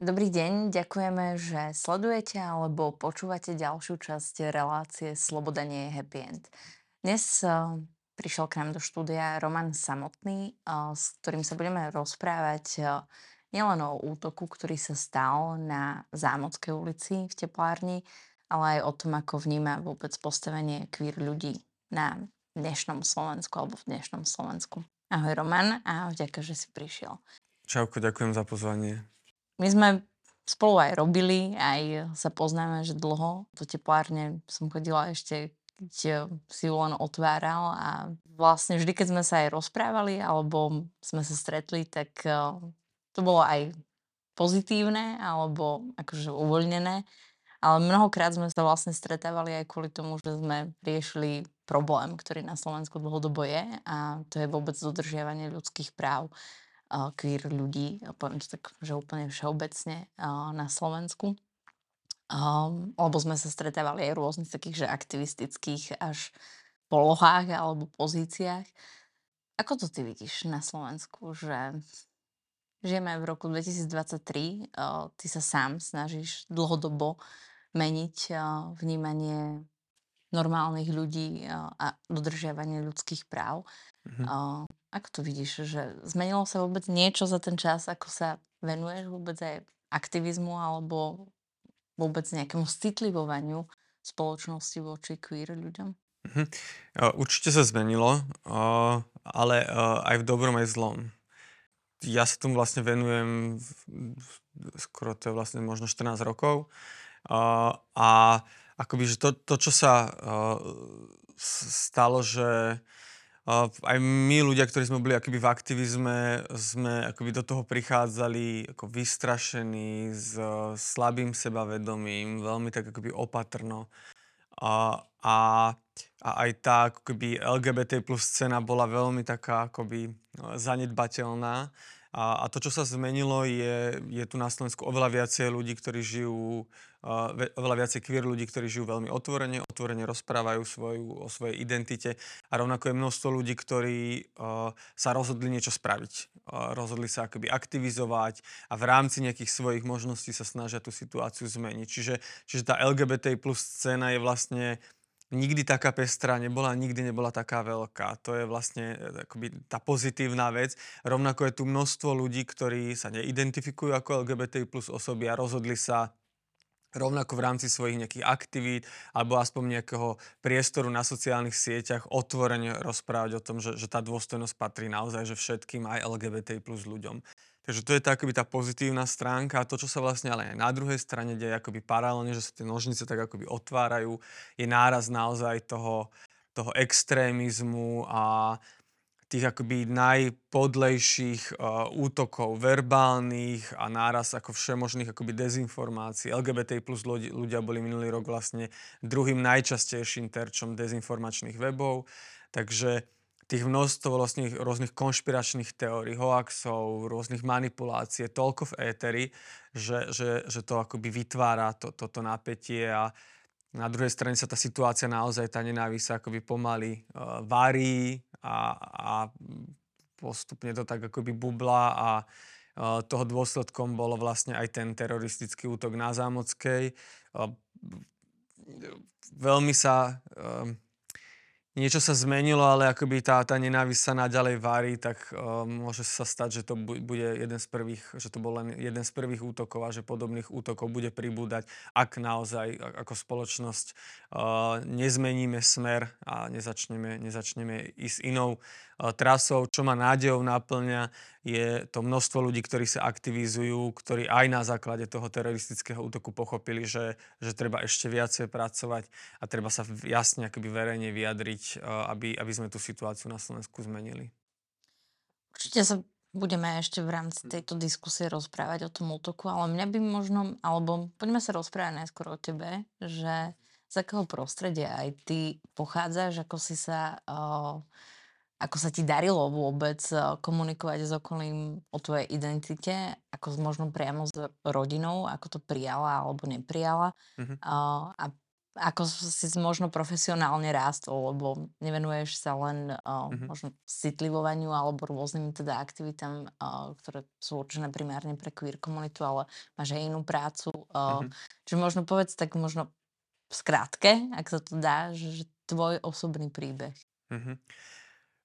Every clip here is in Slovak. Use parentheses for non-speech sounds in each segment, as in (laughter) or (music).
Dobrý deň, ďakujeme, že sledujete alebo počúvate ďalšiu časť relácie Sloboda nie je happy end. Dnes uh, prišiel k nám do štúdia Roman Samotný, uh, s ktorým sa budeme rozprávať uh, nielen o útoku, ktorý sa stal na Zámodskej ulici v Teplárni, ale aj o tom, ako vníma vôbec postavenie queer ľudí na dnešnom Slovensku alebo v dnešnom Slovensku. Ahoj Roman a vďaka, že si prišiel. Čauko, ďakujem za pozvanie. My sme spolu aj robili, aj sa poznáme, že dlho. Do teplárne som chodila ešte, keď si ju len otváral a vlastne vždy, keď sme sa aj rozprávali alebo sme sa stretli, tak eh, to bolo aj pozitívne alebo akože uvoľnené. Ale mnohokrát sme sa vlastne stretávali aj kvôli tomu, že sme riešili problém, ktorý na Slovensku dlhodobo je a to je vôbec dodržiavanie ľudských práv queer ľudí, poviem to tak, že úplne všeobecne na Slovensku. Um, lebo sme sa stretávali aj v rôznych takých, že aktivistických až polohách alebo pozíciách. Ako to ty vidíš na Slovensku, že žijeme v roku 2023, uh, ty sa sám snažíš dlhodobo meniť uh, vnímanie normálnych ľudí uh, a dodržiavanie ľudských práv. Mm-hmm. Ako to vidíš, že zmenilo sa vôbec niečo za ten čas, ako sa venuješ vôbec aj aktivizmu alebo vôbec nejakému citlivovaniu spoločnosti voči queer ľuďom? Mhm. Určite sa zmenilo, ale aj v dobrom, aj v zlom. Ja sa tomu vlastne venujem skoro to je vlastne možno 14 rokov a akoby, že to, to čo sa stalo, že aj my ľudia, ktorí sme boli akoby v aktivizme, sme akoby do toho prichádzali ako vystrašení, s slabým sebavedomím, veľmi tak akoby opatrno. A, a, a aj tá akoby LGBT plus scéna bola veľmi taká akoby no, zanedbateľná. A, a to, čo sa zmenilo, je, je tu na Slovensku oveľa viacej ľudí, ktorí žijú, uh, oveľa viacej queer ľudí, ktorí žijú veľmi otvorene, otvorene rozprávajú svoju, o svojej identite a rovnako je množstvo ľudí, ktorí sa rozhodli niečo spraviť. Rozhodli sa akoby aktivizovať a v rámci nejakých svojich možností sa snažia tú situáciu zmeniť. Čiže, čiže tá LGBT plus scéna je vlastne nikdy taká pestrá nebola, nikdy nebola taká veľká. To je vlastne e, akoby tá pozitívna vec. Rovnako je tu množstvo ľudí, ktorí sa neidentifikujú ako LGBT plus osoby a rozhodli sa rovnako v rámci svojich nejakých aktivít alebo aspoň nejakého priestoru na sociálnych sieťach otvorene rozprávať o tom, že, že tá dôstojnosť patrí naozaj že všetkým aj LGBT plus ľuďom. Takže to je tá, akoby tá pozitívna stránka a to, čo sa vlastne ale aj na druhej strane deje akoby paralelne, že sa tie nožnice tak akoby otvárajú, je náraz naozaj toho, toho extrémizmu a tých akoby najpodlejších uh, útokov, verbálnych a náraz ako všemožných akoby dezinformácií. LGBT plus ľudia, boli minulý rok vlastne druhým najčastejším terčom dezinformačných webov. Takže tých množstvo vlastne rôznych konšpiračných teórií, hoaxov, rôznych manipulácií, toľko v éteri, že, že, že to akoby vytvára to, toto napätie a na druhej strane sa tá situácia naozaj, tá nenávisť sa akoby pomaly uh, varí a, a postupne to tak akoby bubla a uh, toho dôsledkom bolo vlastne aj ten teroristický útok na Zámockej. Uh, veľmi sa uh, niečo sa zmenilo, ale akoby tá, tá nenávisť sa naďalej varí, tak uh, môže sa stať, že to bude jeden z prvých, že to bol len jeden z prvých útokov a že podobných útokov bude pribúdať, ak naozaj ako spoločnosť uh, nezmeníme smer a nezačneme, nezačneme ísť inou trasou. Čo ma nádejou naplňa, je to množstvo ľudí, ktorí sa aktivizujú, ktorí aj na základe toho teroristického útoku pochopili, že, že treba ešte viacej pracovať a treba sa jasne akoby verejne vyjadriť, aby, aby sme tú situáciu na Slovensku zmenili. Určite sa budeme ešte v rámci tejto diskusie rozprávať o tom útoku, ale mňa by možno, alebo poďme sa rozprávať najskôr o tebe, že z akého prostredia aj ty pochádzaš, ako si sa uh, ako sa ti darilo vôbec eh, komunikovať s okolím o tvojej identite, ako možno priamo s rodinou, ako to prijala alebo neprijala. Mm-hmm. A ako si možno profesionálne rástol, lebo nevenuješ sa len uh, Mhm. možno citlivovaniu alebo rôznym teda aktivitám, uh, ktoré sú určené primárne pre queer komunitu, ale máš aj inú prácu. Uh, Mhm. čiže možno povedz tak možno v skratke, ak sa to dá, že, že tvoj osobný príbeh. Mhm.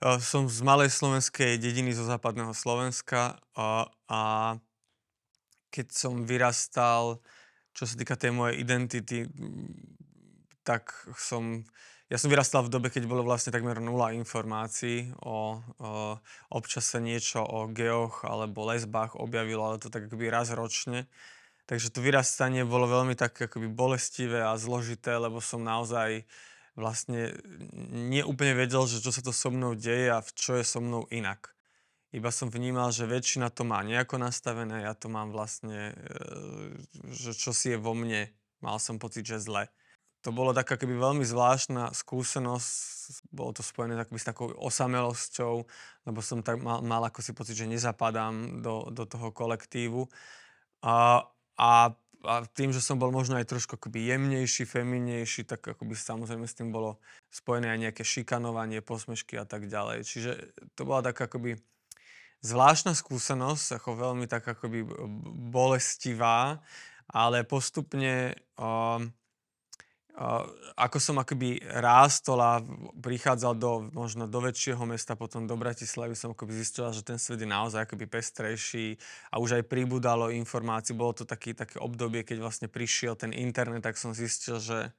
Uh, som z malej slovenskej dediny zo západného Slovenska a, a keď som vyrastal, čo sa týka tej mojej identity, tak som... Ja som vyrastal v dobe, keď bolo vlastne takmer nula informácií o, o občas sa niečo o geoch alebo lesbách objavilo, ale to tak akoby raz ročne. Takže to vyrastanie bolo veľmi tak akoby bolestivé a zložité, lebo som naozaj vlastne neúplne vedel, že čo sa to so mnou deje a čo je so mnou inak. Iba som vnímal, že väčšina to má nejako nastavené, ja to mám vlastne, e, že čo si je vo mne, mal som pocit, že zle. To bolo taká keby veľmi zvláštna skúsenosť, bolo to spojené akoby s takou osamelosťou, lebo som tak mal, mal ako si pocit, že nezapadám do, do toho kolektívu. A, a, a tým, že som bol možno aj trošku akoby jemnejší, feminnejší, tak akoby samozrejme s tým bolo spojené aj nejaké šikanovanie, posmešky a tak ďalej. Čiže to bola taká akoby zvláštna skúsenosť, ako veľmi tak akoby bolestivá, ale postupne um, ako som akoby rástol a prichádzal do, možno do väčšieho mesta, potom do Bratislavy, som akoby zistil, že ten svet je naozaj akoby pestrejší a už aj pribudalo informácií. Bolo to taký, také obdobie, keď vlastne prišiel ten internet, tak som zistil, že,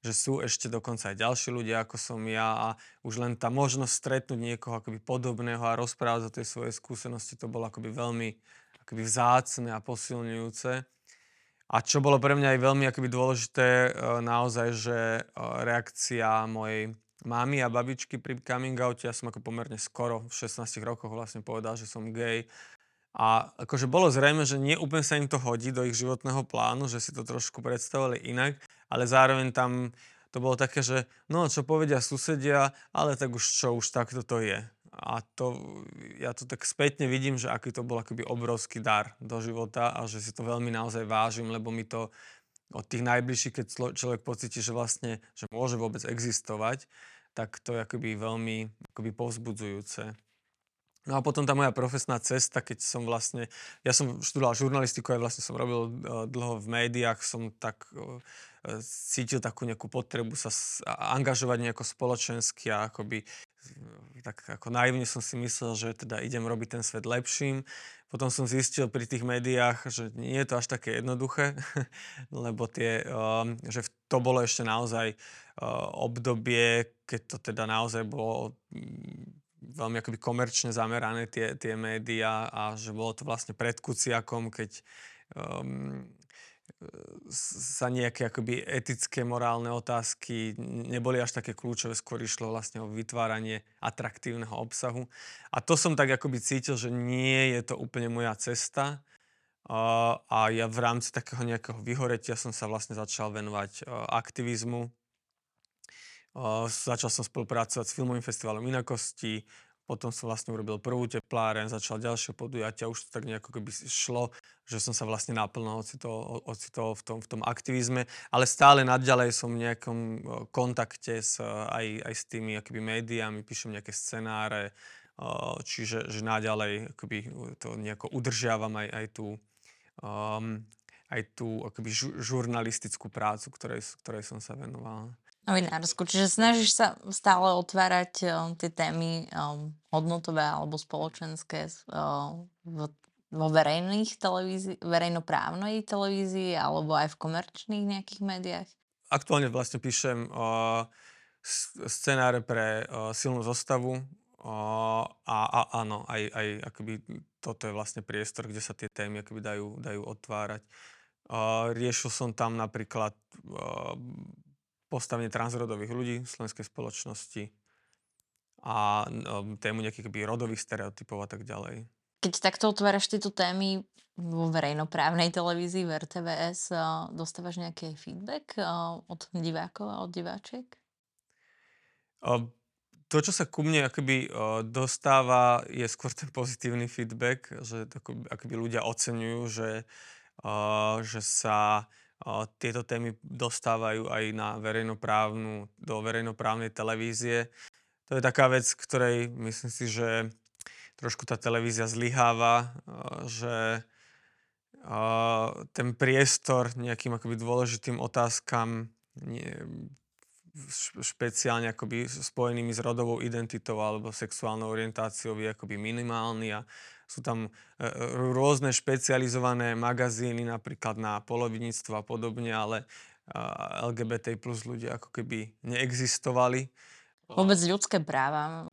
že sú ešte dokonca aj ďalší ľudia, ako som ja a už len tá možnosť stretnúť niekoho akoby podobného a rozprávať o tej svojej skúsenosti, to bolo akoby veľmi akoby vzácne a posilňujúce. A čo bolo pre mňa aj veľmi akoby dôležité, e, naozaj, že e, reakcia mojej mamy a babičky pri coming oute, ja som ako pomerne skoro, v 16 rokoch vlastne povedal, že som gay. A akože bolo zrejme, že nie úplne sa im to hodí do ich životného plánu, že si to trošku predstavovali inak, ale zároveň tam to bolo také, že no čo povedia susedia, ale tak už čo, už takto to je. A to, ja to tak spätne vidím, že aký to bol akoby obrovský dar do života a že si to veľmi naozaj vážim, lebo mi to od tých najbližších, keď človek pocíti, že vlastne, že môže vôbec existovať, tak to je akoby veľmi akoby povzbudzujúce. No a potom tá moja profesná cesta, keď som vlastne, ja som študoval žurnalistiku a vlastne som robil uh, dlho v médiách, som tak uh, cítil takú nejakú potrebu sa angažovať nejako spoločensky a akoby tak ako naivne som si myslel, že teda idem robiť ten svet lepším. Potom som zistil pri tých médiách, že nie je to až také jednoduché, (laughs) lebo tie, um, že to bolo ešte naozaj uh, obdobie, keď to teda naozaj bolo mm, veľmi akoby komerčne zamerané tie, tie médiá a že bolo to vlastne pred Kuciakom, keď um, sa nejaké akoby etické, morálne otázky neboli až také kľúčové, skôr išlo vlastne o vytváranie atraktívneho obsahu. A to som tak akoby cítil, že nie je to úplne moja cesta. A, ja v rámci takého nejakého vyhoretia som sa vlastne začal venovať aktivizmu. Začal som spolupracovať s filmovým festivalom Inakosti, potom som vlastne urobil prvú tepláreň, začal ďalšie podujatia, už to tak nejako keby šlo, že som sa vlastne naplno ocitol, ocitol v, tom, v tom aktivizme, ale stále nadďalej som v nejakom kontakte s, aj, aj s tými akoby médiami, píšem nejaké scenáre, čiže že naďalej akoby to nejako udržiavam aj, aj tú, um, aj tú akoby žurnalistickú prácu, ktorej, ktorej som sa venoval novinársku. Čiže snažíš sa stále otvárať uh, tie témy um, hodnotové alebo spoločenské uh, v, vo verejných televízii, verejnoprávnej televízii alebo aj v komerčných nejakých médiách? Aktuálne vlastne píšem uh, scenáre pre uh, silnú zostavu uh, a, a áno, aj, aj akoby toto je vlastne priestor, kde sa tie témy akoby dajú, dajú otvárať. Uh, riešil som tam napríklad uh, postavenie transrodových ľudí v slovenskej spoločnosti a um, tému nejakých rodových stereotypov a tak ďalej. Keď takto otváraš tieto témy vo verejnoprávnej televízii v RTVS, dostávaš nejaký feedback od divákov a od diváčiek? To, čo sa ku mne akoby dostáva, je skôr ten pozitívny feedback, že akoby ľudia oceňujú, že, že sa tieto témy dostávajú aj na verejnoprávnu, do verejnoprávnej televízie. To je taká vec, ktorej myslím si, že trošku tá televízia zlyháva, že ten priestor nejakým akoby dôležitým otázkam nie, špeciálne akoby spojenými s rodovou identitou alebo sexuálnou orientáciou je akoby minimálny a sú tam e, e, rôzne špecializované magazíny napríklad na poloviníctvo a podobne, ale LGBT plus ľudia ako keby neexistovali. Vôbec ľudské práva.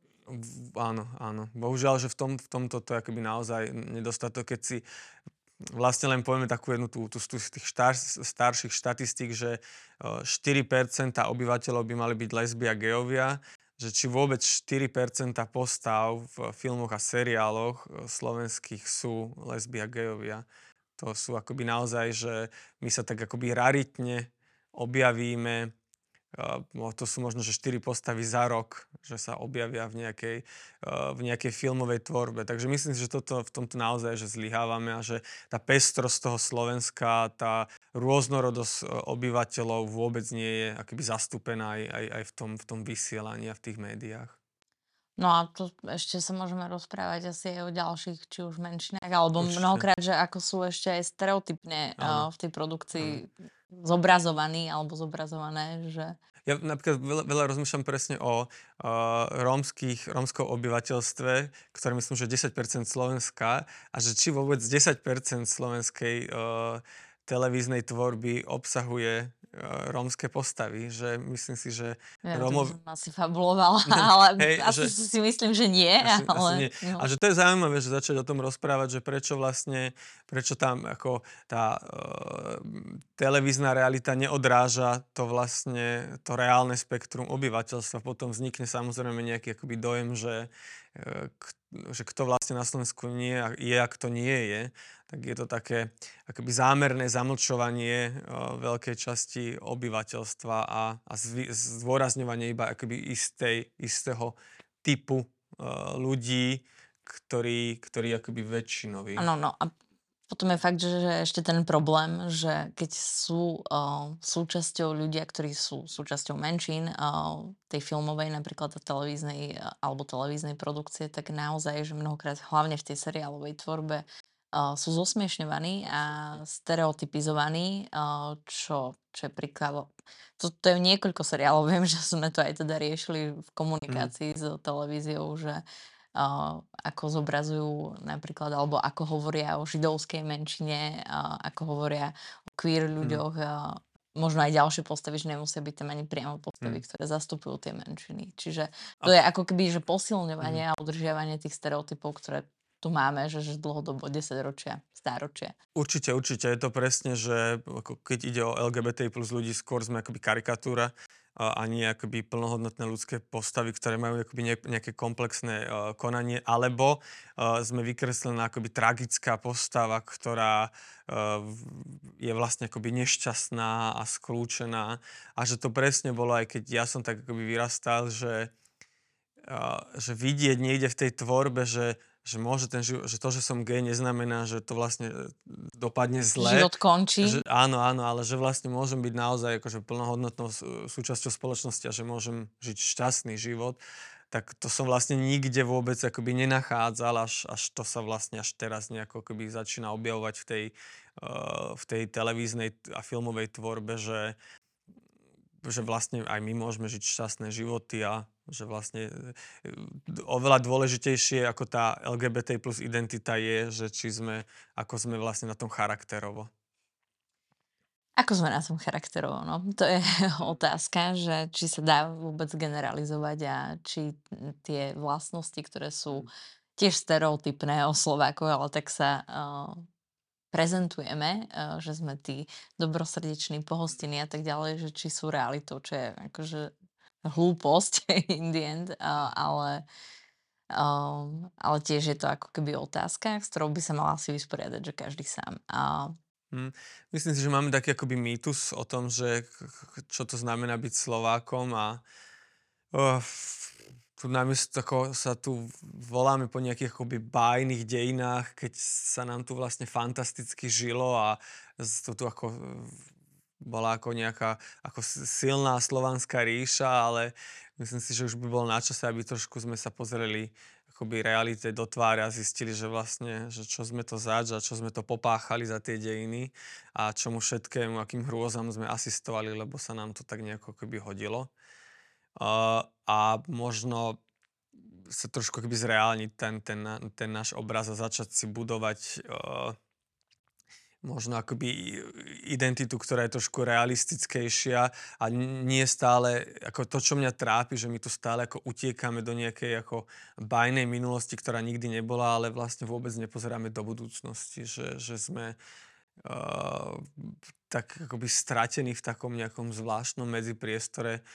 Áno, áno. Bohužiaľ, že v, tom, v tomto to je akoby naozaj nedostatok. Keď si vlastne len povieme takú jednu tú, tú, tú z tých štar, starších štatistík, že 4% obyvateľov by mali byť lesby a geovia, že či vôbec 4% postav v filmoch a seriáloch slovenských sú lesby a geovia. To sú akoby naozaj, že my sa tak akoby raritne objavíme to sú možno, že 4 postavy za rok, že sa objavia v nejakej, v nejakej filmovej tvorbe. Takže myslím si, že toto v tomto naozaj že zlyhávame a že tá pestrosť toho Slovenska, tá rôznorodosť e, obyvateľov vôbec nie je akoby zastúpená aj, aj, aj v, tom, v tom vysielaní a v tých médiách. No a to ešte sa môžeme rozprávať asi aj o ďalších, či už menšinách, alebo Určite. mnohokrát, že ako sú ešte aj stereotypne uh, v tej produkcii ano. zobrazovaní alebo zobrazované, že... Ja napríklad veľa, veľa rozmýšľam presne o uh, rómskych, rómskom obyvateľstve, ktoré myslím, že 10% Slovenska a že či vôbec 10% slovenskej uh, televíznej tvorby obsahuje rómske postavy, že myslím si, že ja, Rómov... To asi fabulovala, (laughs) ale Hej, asi že... si myslím, že nie. Asi, ale... asi nie. No. A že to je zaujímavé, že začať o tom rozprávať, že prečo vlastne, prečo tam ako tá uh, televízna realita neodráža to vlastne, to reálne spektrum obyvateľstva. Potom vznikne samozrejme nejaký akoby dojem, že uh, že kto vlastne na Slovensku nie je a kto nie je, tak je to také akoby zámerné zamlčovanie uh, veľkej časti obyvateľstva a, a zdôrazňovanie iba akoby istej, istého typu uh, ľudí, ktorý, ktorý akoby väčšinový. Áno, no a potom je fakt, že ešte ten problém, že keď sú uh, súčasťou ľudia, ktorí sú súčasťou menšín uh, tej filmovej napríklad televíznej uh, alebo televíznej produkcie, tak naozaj, že mnohokrát hlavne v tej seriálovej tvorbe sú zosmiešňovaní a stereotypizovaní, čo, čo je príklad. To, to je niekoľko seriálov, (laughs) viem, že sme to aj teda riešili v komunikácii mm. s televíziou, že uh, ako zobrazujú napríklad, alebo ako hovoria o židovskej menšine, uh, ako hovoria o queer mhm. ľuďoch, mm. uh, možno aj ďalšie postavy, že nemusia byť tam ani priamo postavy, mm. ktoré zastupujú tie menšiny. Čiže to a... je ako keby, že posilňovanie mm. a udržiavanie tých stereotypov, ktoré tu máme, že, že dlhodobo, 10 ročia, stáročia. Určite, určite. Je to presne, že keď ide o LGBT plus ľudí, skôr sme akoby karikatúra a nie akoby plnohodnotné ľudské postavy, ktoré majú akoby nejaké komplexné konanie, alebo sme vykreslená akoby tragická postava, ktorá je vlastne akoby nešťastná a skľúčená. A že to presne bolo, aj keď ja som tak akoby vyrastal, že, že vidieť niekde v tej tvorbe, že že môže ten život, že to, že som gay, neznamená, že to vlastne e, dopadne zle. Život končí. Že, áno, áno, ale že vlastne môžem byť naozaj akože plnohodnotnou súčasťou spoločnosti a že môžem žiť šťastný život, tak to som vlastne nikde vôbec akoby nenachádzal, až, až to sa vlastne až teraz nejako akoby začína objavovať v tej, uh, v tej televíznej a filmovej tvorbe, že, že vlastne aj my môžeme žiť šťastné životy a že vlastne e, oveľa dôležitejšie ako tá LGBT plus identita je, že či sme, ako sme vlastne na tom charakterovo. Ako sme na tom charakterovo? No? To je (laughs) otázka, že či sa dá vôbec generalizovať a či tie vlastnosti, ktoré sú tiež stereotypné o Slovákoch, ale tak sa uh, prezentujeme, uh, že sme tí dobrosrdeční, pohostení a tak ďalej, že či sú realitou, čo je akože hlúposť in the end, ale, ale tiež je to ako keby otázka, s ktorou by sa mal asi vysporiadať, že každý sám. Hmm. Myslím si, že máme taký akoby mýtus o tom, že čo to znamená byť Slovákom a uh, tu namiesto ako sa tu voláme po nejakých akoby bájnych dejinách, keď sa nám tu vlastne fantasticky žilo a tu, tu ako bola ako nejaká ako silná slovanská ríša, ale myslím si, že už by bolo na čase, aby trošku sme sa pozreli akoby realite do tváre a zistili, že vlastne, že čo sme to zač a čo sme to popáchali za tie dejiny a čomu všetkému, akým hrôzam sme asistovali, lebo sa nám to tak nejako keby hodilo. Uh, a možno sa trošku keby zreálniť ten, ten, ten náš obraz a začať si budovať uh, možno akoby identitu, ktorá je trošku realistickejšia a nie stále, ako to, čo mňa trápi, že my tu stále ako utiekame do nejakej ako bajnej minulosti, ktorá nikdy nebola, ale vlastne vôbec nepozeráme do budúcnosti, že, že sme uh, tak akoby stratení v takom nejakom zvláštnom medzipriestore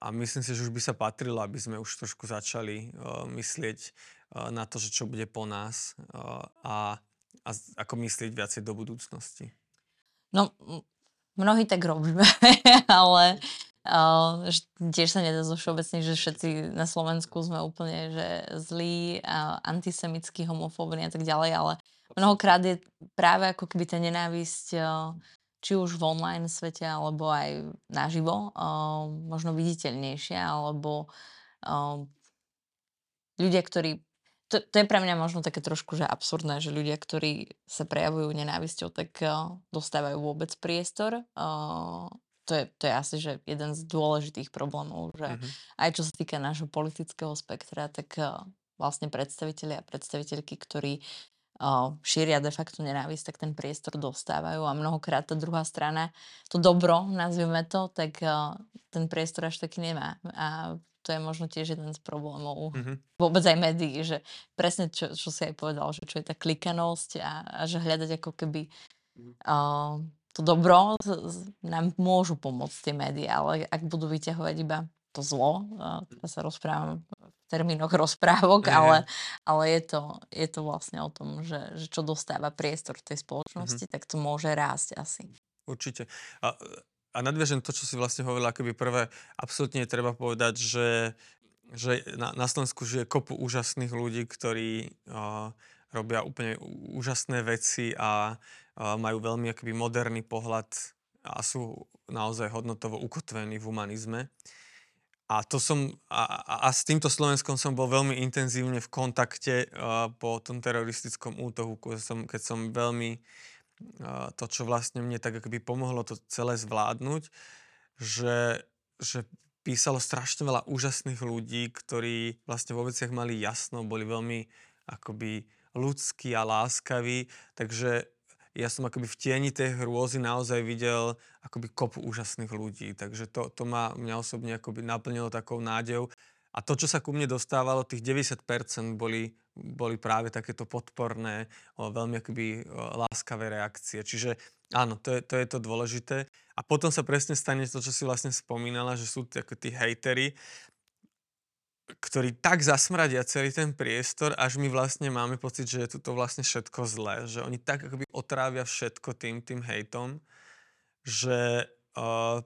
a myslím si, že už by sa patrilo, aby sme už trošku začali uh, myslieť uh, na to, že čo bude po nás uh, a a ako myslieť viacej do budúcnosti? No, mnohí tak robíme, (laughs) ale uh, tiež sa nedá zo všeobecne, že všetci na Slovensku sme úplne že zlí, a antisemickí, homofóbni a tak ďalej, ale mnohokrát je práve ako keby tá nenávisť uh, či už v online svete, alebo aj naživo, uh, možno viditeľnejšia, alebo uh, ľudia, ktorí to, to je pre mňa možno také trošku že absurdné, že ľudia, ktorí sa prejavujú nenávisťou, tak uh, dostávajú vôbec priestor. Uh, to je, to je asi že jeden z dôležitých problémov, že mm-hmm. aj čo sa týka nášho politického spektra, tak uh, vlastne predstaviteľi a predstaviteľky, ktorí uh, šíria de facto nenávisť, tak ten priestor dostávajú a mnohokrát tá druhá strana, to dobro, nazvime to, tak uh, ten priestor až taký nemá. A to je možno tiež jeden z problémov mm-hmm. vôbec aj médií, že presne čo, čo si aj povedal, že čo je tá klikanosť a, a že hľadať ako keby uh, to dobro z, z, nám môžu pomôcť tie médiá, ale ak budú vyťahovať iba to zlo, uh, teraz sa rozprávam v termínoch rozprávok, mm-hmm. ale, ale je, to, je to vlastne o tom, že, že čo dostáva priestor v tej spoločnosti, mm-hmm. tak to môže rásť asi. Určite. A a nadviažem to, čo si vlastne hovoril, akoby prvé, absolútne treba povedať, že, že na, na Slovensku žije kopu úžasných ľudí, ktorí uh, robia úplne úžasné veci a uh, majú veľmi akoby moderný pohľad a sú naozaj hodnotovo ukotvení v humanizme. A, to som, a, a, s týmto Slovenskom som bol veľmi intenzívne v kontakte uh, po tom teroristickom útoku, keď som, keď som veľmi to, čo vlastne mne tak akoby pomohlo to celé zvládnuť, že, že písalo strašne veľa úžasných ľudí, ktorí vlastne vo veciach mali jasno, boli veľmi akoby ľudskí a láskaví, takže ja som akoby v tieni tej hrôzy naozaj videl akoby kopu úžasných ľudí, takže to, to ma mňa osobne akoby naplnilo takou nádejou. A to, čo sa ku mne dostávalo, tých 90% boli boli práve takéto podporné, veľmi akoby láskavé reakcie. Čiže áno, to je, to je to dôležité. A potom sa presne stane to, čo si vlastne spomínala, že sú ako tí hejtery, ktorí tak zasmradia celý ten priestor, až my vlastne máme pocit, že je to vlastne všetko zlé. Že oni tak akoby otrávia všetko tým, tým hejtom, že, uh,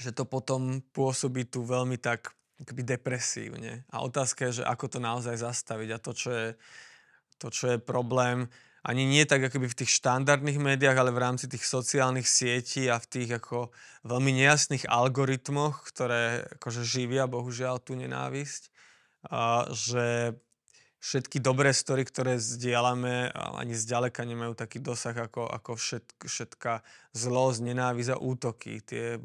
že to potom pôsobí tu veľmi tak akoby depresívne. A otázka je, že ako to naozaj zastaviť. A to, čo je, to, čo je problém, ani nie tak akoby v tých štandardných médiách, ale v rámci tých sociálnych sietí a v tých ako veľmi nejasných algoritmoch, ktoré akože živia bohužiaľ tú nenávisť. A že všetky dobré story, ktoré zdieľame, ani zďaleka nemajú taký dosah ako, ako všetk, všetká zlosť, nenávisť a útoky. Tie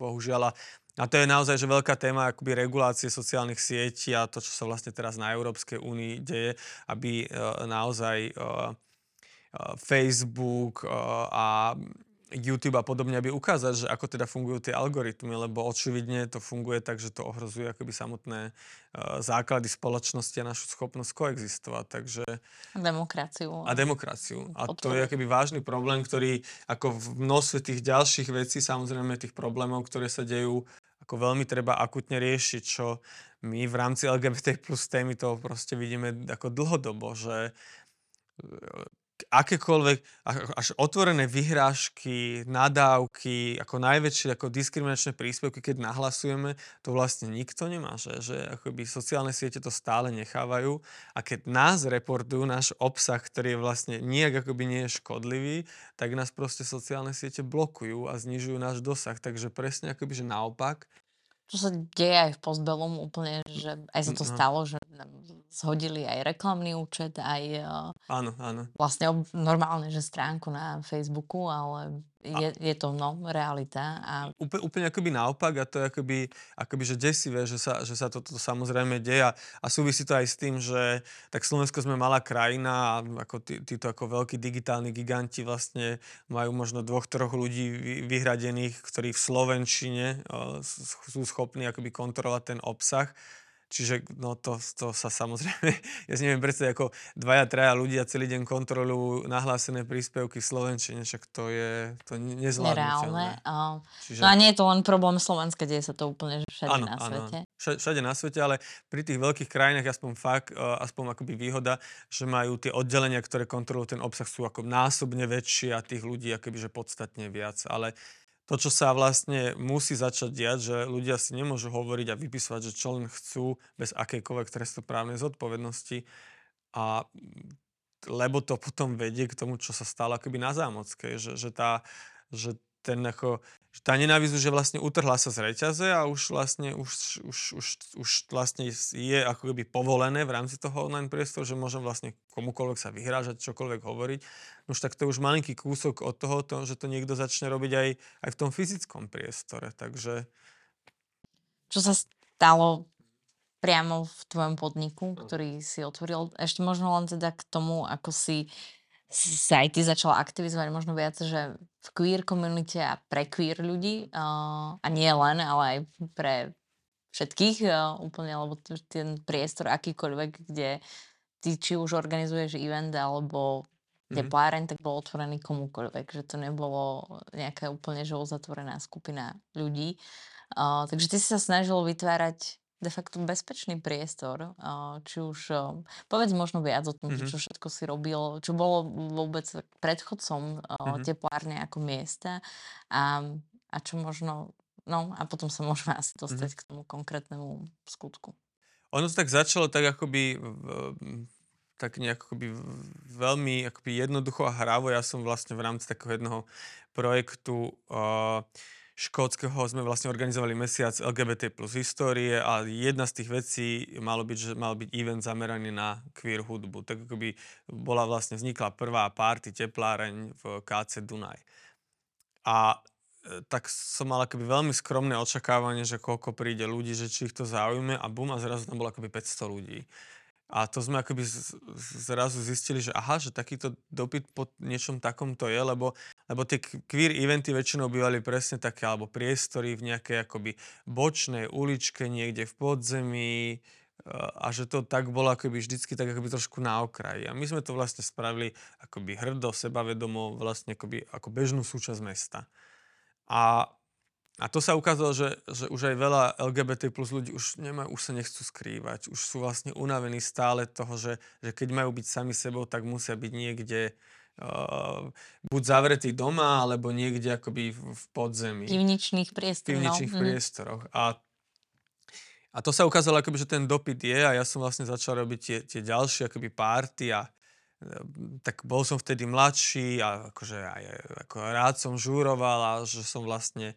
bohužiaľ a to je naozaj že veľká téma akoby regulácie sociálnych sietí a to, čo sa vlastne teraz na Európskej únii deje, aby uh, naozaj uh, uh, Facebook a YouTube a podobne, aby ukázať, že ako teda fungujú tie algoritmy, lebo očividne to funguje tak, že to ohrozuje akoby samotné uh, základy spoločnosti a našu schopnosť koexistovať. Takže... Demokraciu. A demokraciu. A to je akoby vážny problém, ktorý ako v množstve tých ďalších vecí, samozrejme tých problémov, ktoré sa dejú, ako veľmi treba akutne riešiť, čo my v rámci LGBT plus témy to proste vidíme ako dlhodobo, že akékoľvek, až otvorené vyhrážky, nadávky, ako najväčšie ako diskriminačné príspevky, keď nahlasujeme, to vlastne nikto nemá, že, že akoby sociálne siete to stále nechávajú a keď nás reportujú, náš obsah, ktorý je vlastne nijak akoby nie je škodlivý, tak nás proste sociálne siete blokujú a znižujú náš dosah. Takže presne akoby, že naopak, čo sa deje aj v Postbellum úplne, že aj sa to no. stalo, že nám zhodili aj reklamný účet, aj uh, áno, áno. vlastne ob- normálne, že stránku na Facebooku, ale je, je to no, realita. A Úplne, úplne akoby naopak a to je akoby, akoby že desivé, že sa, že sa toto samozrejme deje a, a súvisí to aj s tým, že tak Slovensko sme malá krajina a ako tí, títo ako veľkí digitálni giganti vlastne majú možno dvoch, troch ľudí vy- vyhradených, ktorí v Slovenčine o, sú schopní akoby kontrolovať ten obsah. Čiže no to, to sa samozrejme, (laughs) ja si neviem predstaviť, ako dvaja, traja ľudia celý deň kontrolujú nahlásené príspevky v Slovenčine, však to je to ne- nezvládnutelné. nereálne. Čiže... no a nie je to len problém Slovenska, deje sa to úplne všade Áno, na svete. Vša- Všade na svete, ale pri tých veľkých krajinách aspoň fakt, uh, aspoň akoby výhoda, že majú tie oddelenia, ktoré kontrolujú ten obsah, sú ako násobne väčšie a tých ľudí akoby, že podstatne viac. Ale to, čo sa vlastne musí začať diať, že ľudia si nemôžu hovoriť a vypisovať, že čo len chcú bez akejkoľvek trestoprávnej zodpovednosti. A lebo to potom vedie k tomu, čo sa stalo akoby na Zámockej, že, že, tá, že ten ako, že tá nenávisť už je vlastne utrhla sa z reťaze a už vlastne, už, už, už, už vlastne je ako keby povolené v rámci toho online priestoru, že môžem vlastne komukoľvek sa vyhrážať, čokoľvek hovoriť. Už tak to je už malinký kúsok od toho, to, že to niekto začne robiť aj, aj v tom fyzickom priestore. Takže Čo sa stalo priamo v tvojom podniku, ktorý si otvoril? Ešte možno len teda k tomu, ako si sa aj ty začala aktivizovať možno viac, že v queer komunite a pre queer ľudí uh, a nie len, ale aj pre všetkých uh, úplne, lebo ten priestor akýkoľvek, kde ty či už organizuješ event alebo Mhm. tepláreň, tak bol otvorený komukoľvek, že to nebolo nejaká úplne že uzatvorená skupina ľudí. Uh, takže ty si sa snažil vytvárať de facto bezpečný priestor, uh, či už, uh, povedz možno viac o tom, Mhm. čo všetko si robil, čo bolo vôbec predchodcom uh, Mhm. teplárne ako miesta a, a čo možno, no a potom sa (laughs) môžeme asi dostať k tomu konkrétnemu skutku. Ono to tak začalo tak akoby tak nejak akoby veľmi akoby jednoducho a hravo. Ja som vlastne v rámci takého jedného projektu uh, škótskeho sme vlastne organizovali mesiac LGBT plus histórie a jedna z tých vecí malo byť, že mal byť event zameraný na queer hudbu. Tak akoby bola vlastne vznikla prvá party tepláreň v KC Dunaj. A e, tak som mal akoby veľmi skromné očakávanie, že koľko príde ľudí, že či ich to zaujme a bum a zrazu tam bolo akoby 500 ľudí. A to sme akoby zrazu zistili, že aha, že takýto dopyt po niečom takomto je, lebo, lebo tie queer eventy väčšinou bývali presne také, alebo priestory v nejakej akoby bočnej uličke niekde v podzemí a že to tak bolo akoby vždycky tak akoby trošku na okraji. A my sme to vlastne spravili akoby hrdo, sebavedomo, vlastne akoby ako bežnú súčasť mesta. A, a to sa ukázalo, že, že už aj veľa LGBT plus ľudí už, nemajú, už sa nechcú skrývať. Už sú vlastne unavení stále toho, že, že keď majú byť sami sebou, tak musia byť niekde uh, buď zavretí doma, alebo niekde akoby v, v podzemí Pivničných priestor, pivničných no. mhm. priestoroch. A, a to sa ukázalo, akoby, že ten dopyt je a ja som vlastne začal robiť tie, tie ďalšie akoby párty a tak bol som vtedy mladší a akože aj, ako rád som žúroval a že som vlastne e,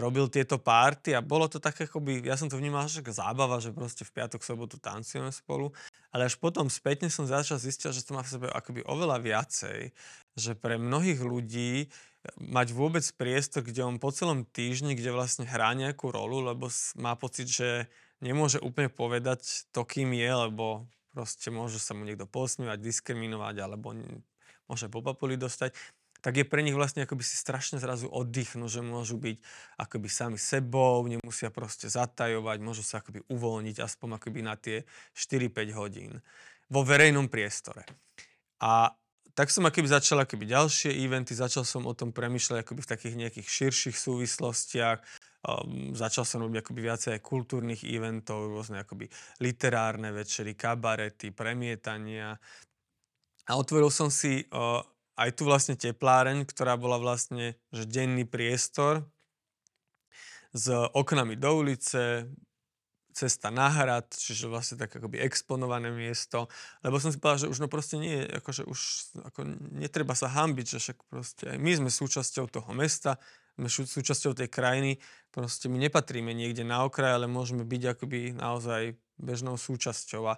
robil tieto párty a bolo to tak akoby, ja som to vnímal ako zábava, že proste v piatok, sobotu tancujeme spolu, ale až potom spätne som začal zistiť, že to má v sebe akoby oveľa viacej, že pre mnohých ľudí mať vôbec priestor, kde on po celom týždni, kde vlastne hrá nejakú rolu, lebo má pocit, že nemôže úplne povedať to, kým je, lebo proste môže sa mu niekto posmievať, diskriminovať, alebo môže po papuli dostať, tak je pre nich vlastne akoby si strašne zrazu oddychnú, že môžu byť akoby sami sebou, nemusia proste zatajovať, môžu sa akoby uvoľniť aspoň akoby na tie 4-5 hodín vo verejnom priestore. A tak som akoby začal akoby ďalšie eventy, začal som o tom premyšľať akoby v takých nejakých širších súvislostiach, um, začal som robiť akoby viacej aj kultúrnych eventov, rôzne akoby literárne večery, kabarety, premietania. A otvoril som si uh, aj tu vlastne tepláreň, ktorá bola vlastne že denný priestor s oknami do ulice, cesta na hrad, čiže vlastne tak akoby exponované miesto, lebo som si povedal, že už no proste nie, akože už ako netreba sa hambiť, že však proste aj my sme súčasťou toho mesta, sme súčasťou tej krajiny, proste my nepatríme niekde na okraj, ale môžeme byť akoby naozaj bežnou súčasťou. A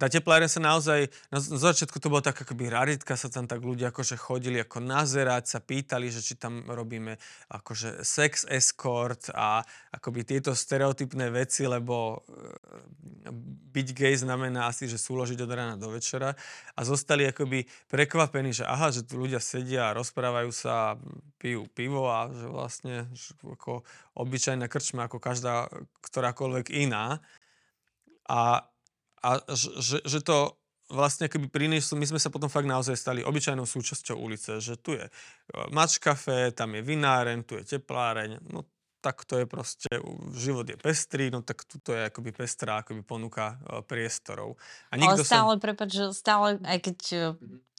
tá tepláreň sa naozaj, na, na začiatku to bolo tak akoby raritka, sa tam tak ľudia akože chodili ako nazerať, sa pýtali, že či tam robíme akože sex escort a akoby tieto stereotypné veci, lebo e, byť gay znamená asi, že súložiť od rána do večera a zostali akoby prekvapení, že aha, že tu ľudia sedia rozprávajú sa, pijú pivo a že vlastne že ako obyčajná krčma ako každá ktorákoľvek iná. A a že, že to vlastne keby prinieslo, my sme sa potom fakt naozaj stali obyčajnou súčasťou ulice, že tu je e, mač tam je vináren, tu je tepláreň, no tak to je proste, život je pestrý, no tak tu je akoby pestrá akoby ponuka uh, priestorov. A nikto Ale stále, sa... prepáč, že stále, aj keď uh,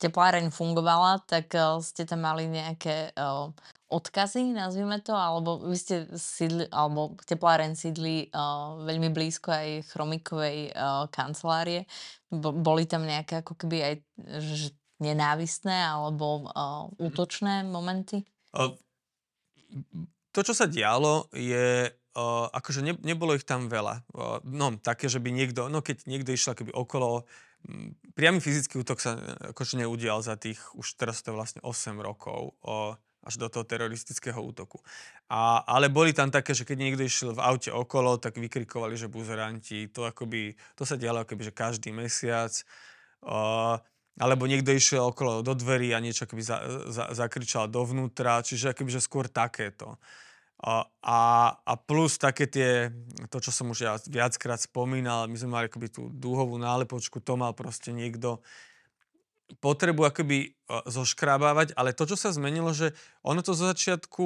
tepláreň fungovala, tak uh, ste tam mali nejaké uh, odkazy, nazvime to, alebo vy ste sídli, alebo tepláren sídli uh, veľmi blízko aj chromikovej uh, kancelárie. Boli tam nejaké ako keby aj že nenávistné alebo uh, útočné momenty? Uh, to, čo sa dialo, je uh, akože ne, nebolo ich tam veľa. Uh, no, také, že by niekto, no keď niekto išiel keby okolo, m, priamy fyzický útok sa akože neudial za tých, už teraz to vlastne 8 rokov. Uh, až do toho teroristického útoku. A, ale boli tam také, že keď niekto išiel v aute okolo, tak vykrikovali, že buzeranti. To, akoby, to sa dialo akoby, že každý mesiac. Uh, alebo niekto išiel okolo do dverí a niečo akoby za, za, zakričal dovnútra. Čiže akoby, že skôr takéto. Uh, a, a plus také tie, to čo som už ja viackrát spomínal, my sme mali akoby tú dúhovú nálepočku, to mal proste niekto, potrebu akoby zoškrábávať, ale to, čo sa zmenilo, že ono to zo začiatku,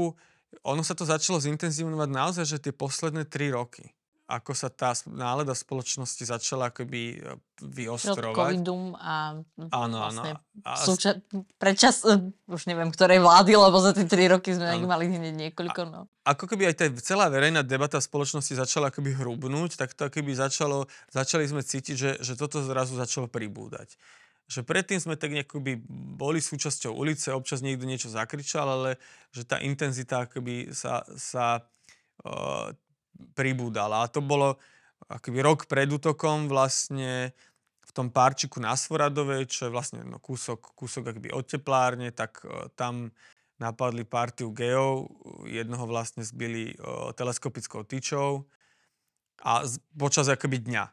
ono sa to začalo zintenzívnovať naozaj, že tie posledné tri roky ako sa tá nálada spoločnosti začala akoby e, vyostrovať. covidum a áno, vlastne áno. A... Súča- prečas, e, už neviem, ktorej vlády, lebo za tie tri roky sme áno. mali hneď niekoľko. No. A, ako keby aj tá celá verejná debata v spoločnosti začala akoby hrubnúť, tak to akoby začalo, začali sme cítiť, že, že toto zrazu začalo pribúdať že predtým sme tak by boli súčasťou ulice, občas niekto niečo zakričal, ale že tá intenzita akoby sa, sa uh, pribúdala. A to bolo akoby rok pred útokom vlastne v tom párčiku na Svoradovej, čo je vlastne no, kúsok, kúsok akoby od teplárne, tak uh, tam napadli partiu geov, jednoho vlastne zbili uh, teleskopickou tyčou a z, počas akoby dňa.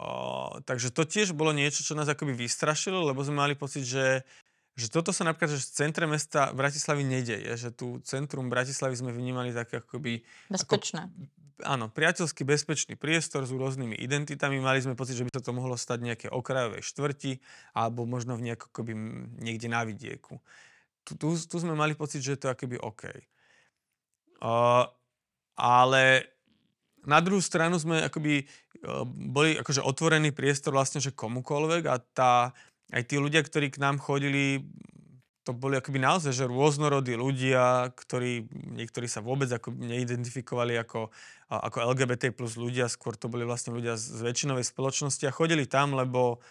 O, takže to tiež bolo niečo, čo nás akoby vystrašilo, lebo sme mali pocit, že, že toto sa napríklad že v centre mesta Bratislavy nedeje, že tu centrum Bratislavy sme vnímali tak akoby... Bezpečné. Ako, áno, priateľský bezpečný priestor s rôznymi identitami. Mali sme pocit, že by sa to mohlo stať nejaké okrajové štvrti alebo možno v nejako, akoby, niekde na vidieku. Tu, tu, tu sme mali pocit, že je to akoby OK. Uh, ale na druhú stranu sme akoby boli akože otvorený priestor vlastne, že komukoľvek a tá, aj tí ľudia, ktorí k nám chodili, to boli akoby naozaj, že rôznorodí ľudia, ktorí, niektorí sa vôbec ako neidentifikovali ako, ako LGBT plus ľudia, skôr to boli vlastne ľudia z väčšinovej spoločnosti a chodili tam, lebo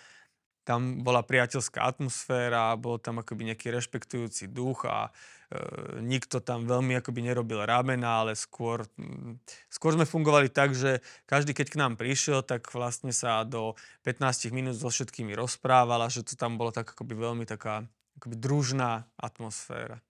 tam bola priateľská atmosféra, bol tam akoby nejaký rešpektujúci duch a e, nikto tam veľmi akoby nerobil ramena, ale skôr, m, skôr sme fungovali tak, že každý keď k nám prišiel, tak vlastne sa do 15 minút so všetkými rozprával že to tam bolo tak akoby veľmi taká akoby družná atmosféra.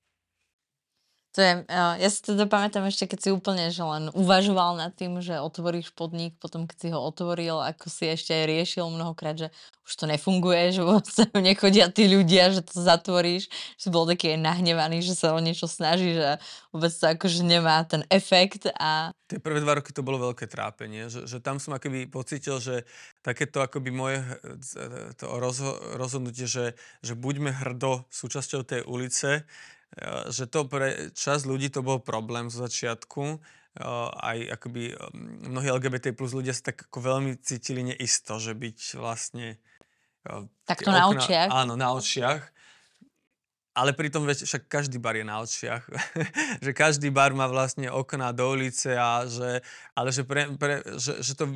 To je, ja si teda pamätám ešte, keď si úplne že len uvažoval nad tým, že otvoríš podnik, potom keď si ho otvoril, ako si ešte aj riešil mnohokrát, že už to nefunguje, že vôbec nechodia tí ľudia, že to zatvoríš, že si bol taký aj nahnevaný, že sa o niečo snaží, že vôbec to akože nemá ten efekt a... Tie prvé dva roky to bolo veľké trápenie, že, že tam som akoby pocitil, že takéto akoby moje to rozho- rozhodnutie, že, že buďme hrdo súčasťou tej ulice, že to pre časť ľudí to bol problém zo začiatku. Eh, aj akoby mm, mnohí LGBT plus ľudia sa tak ako veľmi cítili neisto, že byť vlastne uh, Tak tie to na očiach? áno, na očiach. Ale pritom však každý bar je na očiach. (laughs) že každý bar má vlastne okná do ulice a že, ale že, pre, pre, že, že to,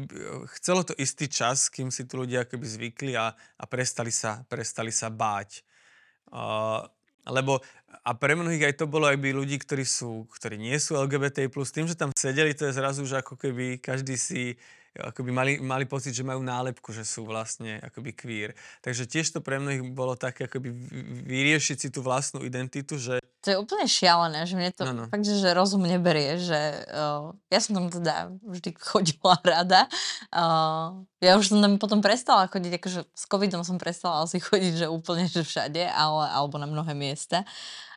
chcelo to istý čas, kým si tu ľudia akoby zvykli a, a prestali, sa, prestali sa báť. Uh, lebo a pre mnohých aj to bolo aj by ľudí, ktorí, sú, ktorí nie sú LGBT+, tým, že tam sedeli, to je zrazu, že ako keby každý si akoby mali, mali pocit, že majú nálepku, že sú vlastne akoby queer. Takže tiež to pre mnohých bolo také akoby vyriešiť si tú vlastnú identitu, že... To je úplne šialené, že mne to no, no. fakt, že, že rozum neberie, že uh, ja som tam teda vždy (laughs) chodila rada. Uh, ja už som tam potom prestala chodiť, akože s covidom som prestala asi chodiť, že úplne že všade, ale, alebo na mnohé miesta.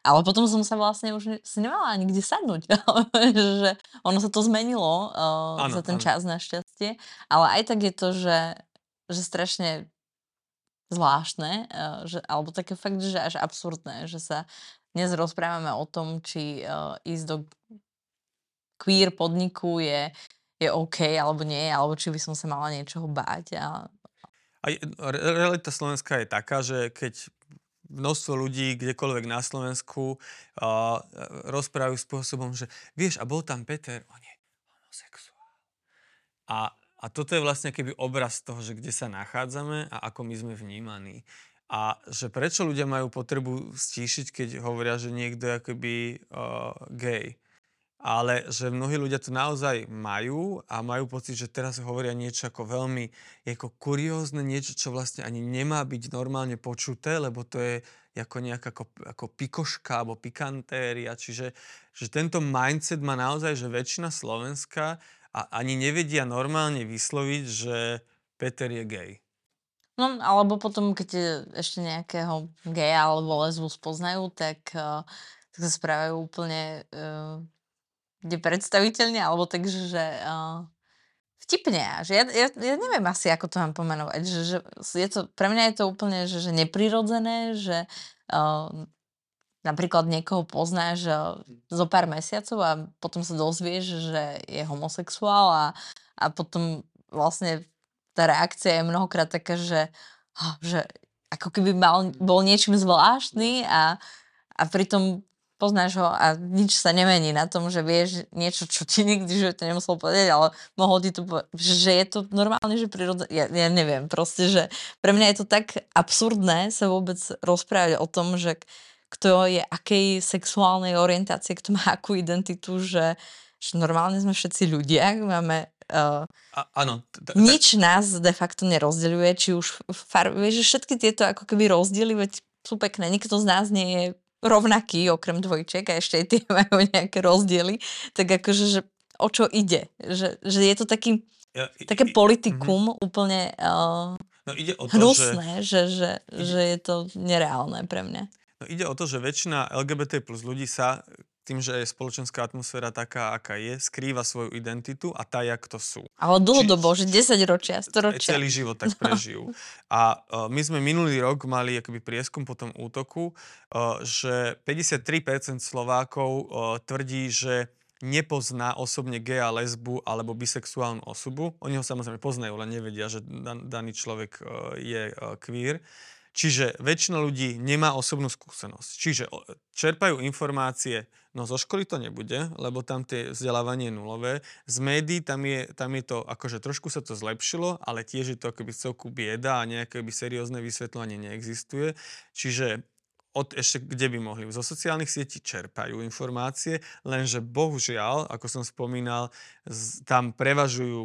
Ale potom som sa vlastne už si nemala ani kde sadnúť. (laughs) že ono sa to zmenilo uh, ano, za ten ano. čas našťastie. Ale aj tak je to, že, že strašne zvláštne, uh, že, alebo také fakt, že až absurdné, že sa dnes rozprávame o tom, či uh, ísť do queer podniku je, je OK alebo nie, alebo či by som sa mala niečoho báť. A... A realita Slovenska je taká, že keď množstvo ľudí kdekoľvek na Slovensku uh, rozprávajú spôsobom, že vieš, a bol tam Peter, on je homosexuál. A, a toto je vlastne keby obraz toho, že kde sa nachádzame a ako my sme vnímaní. A že prečo ľudia majú potrebu stíšiť, keď hovoria, že niekto je akoby uh, gay ale že mnohí ľudia to naozaj majú a majú pocit, že teraz hovoria niečo ako veľmi ako kuriózne, niečo, čo vlastne ani nemá byť normálne počuté, lebo to je ako nejaká ako, ako pikoška alebo pikantéria. Čiže že tento mindset má naozaj, že väčšina Slovenska a ani nevedia normálne vysloviť, že Peter je gay. No, alebo potom, keď ešte nejakého geja alebo lesbu spoznajú, tak, uh, tak sa správajú úplne uh, kde predstaviteľne, alebo tak, že uh, vtipne. Že ja, ja, ja neviem asi, ako to mám pomenovať. Že, že je to, pre mňa je to úplne že, že neprirodzené, že uh, napríklad niekoho poznáš zo pár mesiacov a potom sa dozvieš, že je homosexuál a, a potom vlastne tá reakcia je mnohokrát taká, že, že ako keby mal, bol niečím zvláštny a, a pritom poznáš ho a nič sa nemení na tom, že vieš niečo, čo ti nikdy že to nemusel povedať, ale mohol ti to povedať, že je to normálne, že prirodzené. Ja, ja neviem, proste, že pre mňa je to tak absurdné sa vôbec rozprávať o tom, že kto je akej sexuálnej orientácie, kto má akú identitu, že, že normálne sme všetci ľudia, máme Uh, a, áno. Nič nás de facto nerozdeľuje, či už far, vieš, že všetky tieto ako keby rozdiely, veď sú pekné, nikto z nás nie je rovnaký, okrem dvojčiek a ešte aj tie (laughs) majú nejaké rozdiely, tak akože, že o čo ide? Že, že je to taký, ja, také politikum mm-hmm. úplne uh, no, ide o to, hnusné, že, že, že, že je to nereálne pre mňa. No, ide o to, že väčšina LGBT plus ľudí sa tým, že je spoločenská atmosféra taká, aká je, skrýva svoju identitu a tá, jak to sú. Ale dlhodobo, Či, že 10 ročia, 100 ročia. Celý život tak (laughs) prežijú. A uh, my sme minulý rok mali akoby prieskum po tom útoku, uh, že 53% Slovákov uh, tvrdí, že nepozná osobne geja, lesbu alebo bisexuálnu osobu. Oni ho samozrejme poznajú, len nevedia, že dan, daný človek je queer. Čiže väčšina ľudí nemá osobnú skúsenosť. Čiže čerpajú informácie, no zo školy to nebude, lebo tam tie vzdelávanie je nulové. Z médií tam je, tam je to, akože trošku sa to zlepšilo, ale tiež je to akoby celku bieda a nejaké by seriózne vysvetľovanie neexistuje. Čiže od ešte kde by mohli. Zo sociálnych sietí čerpajú informácie, lenže bohužiaľ, ako som spomínal, tam prevažujú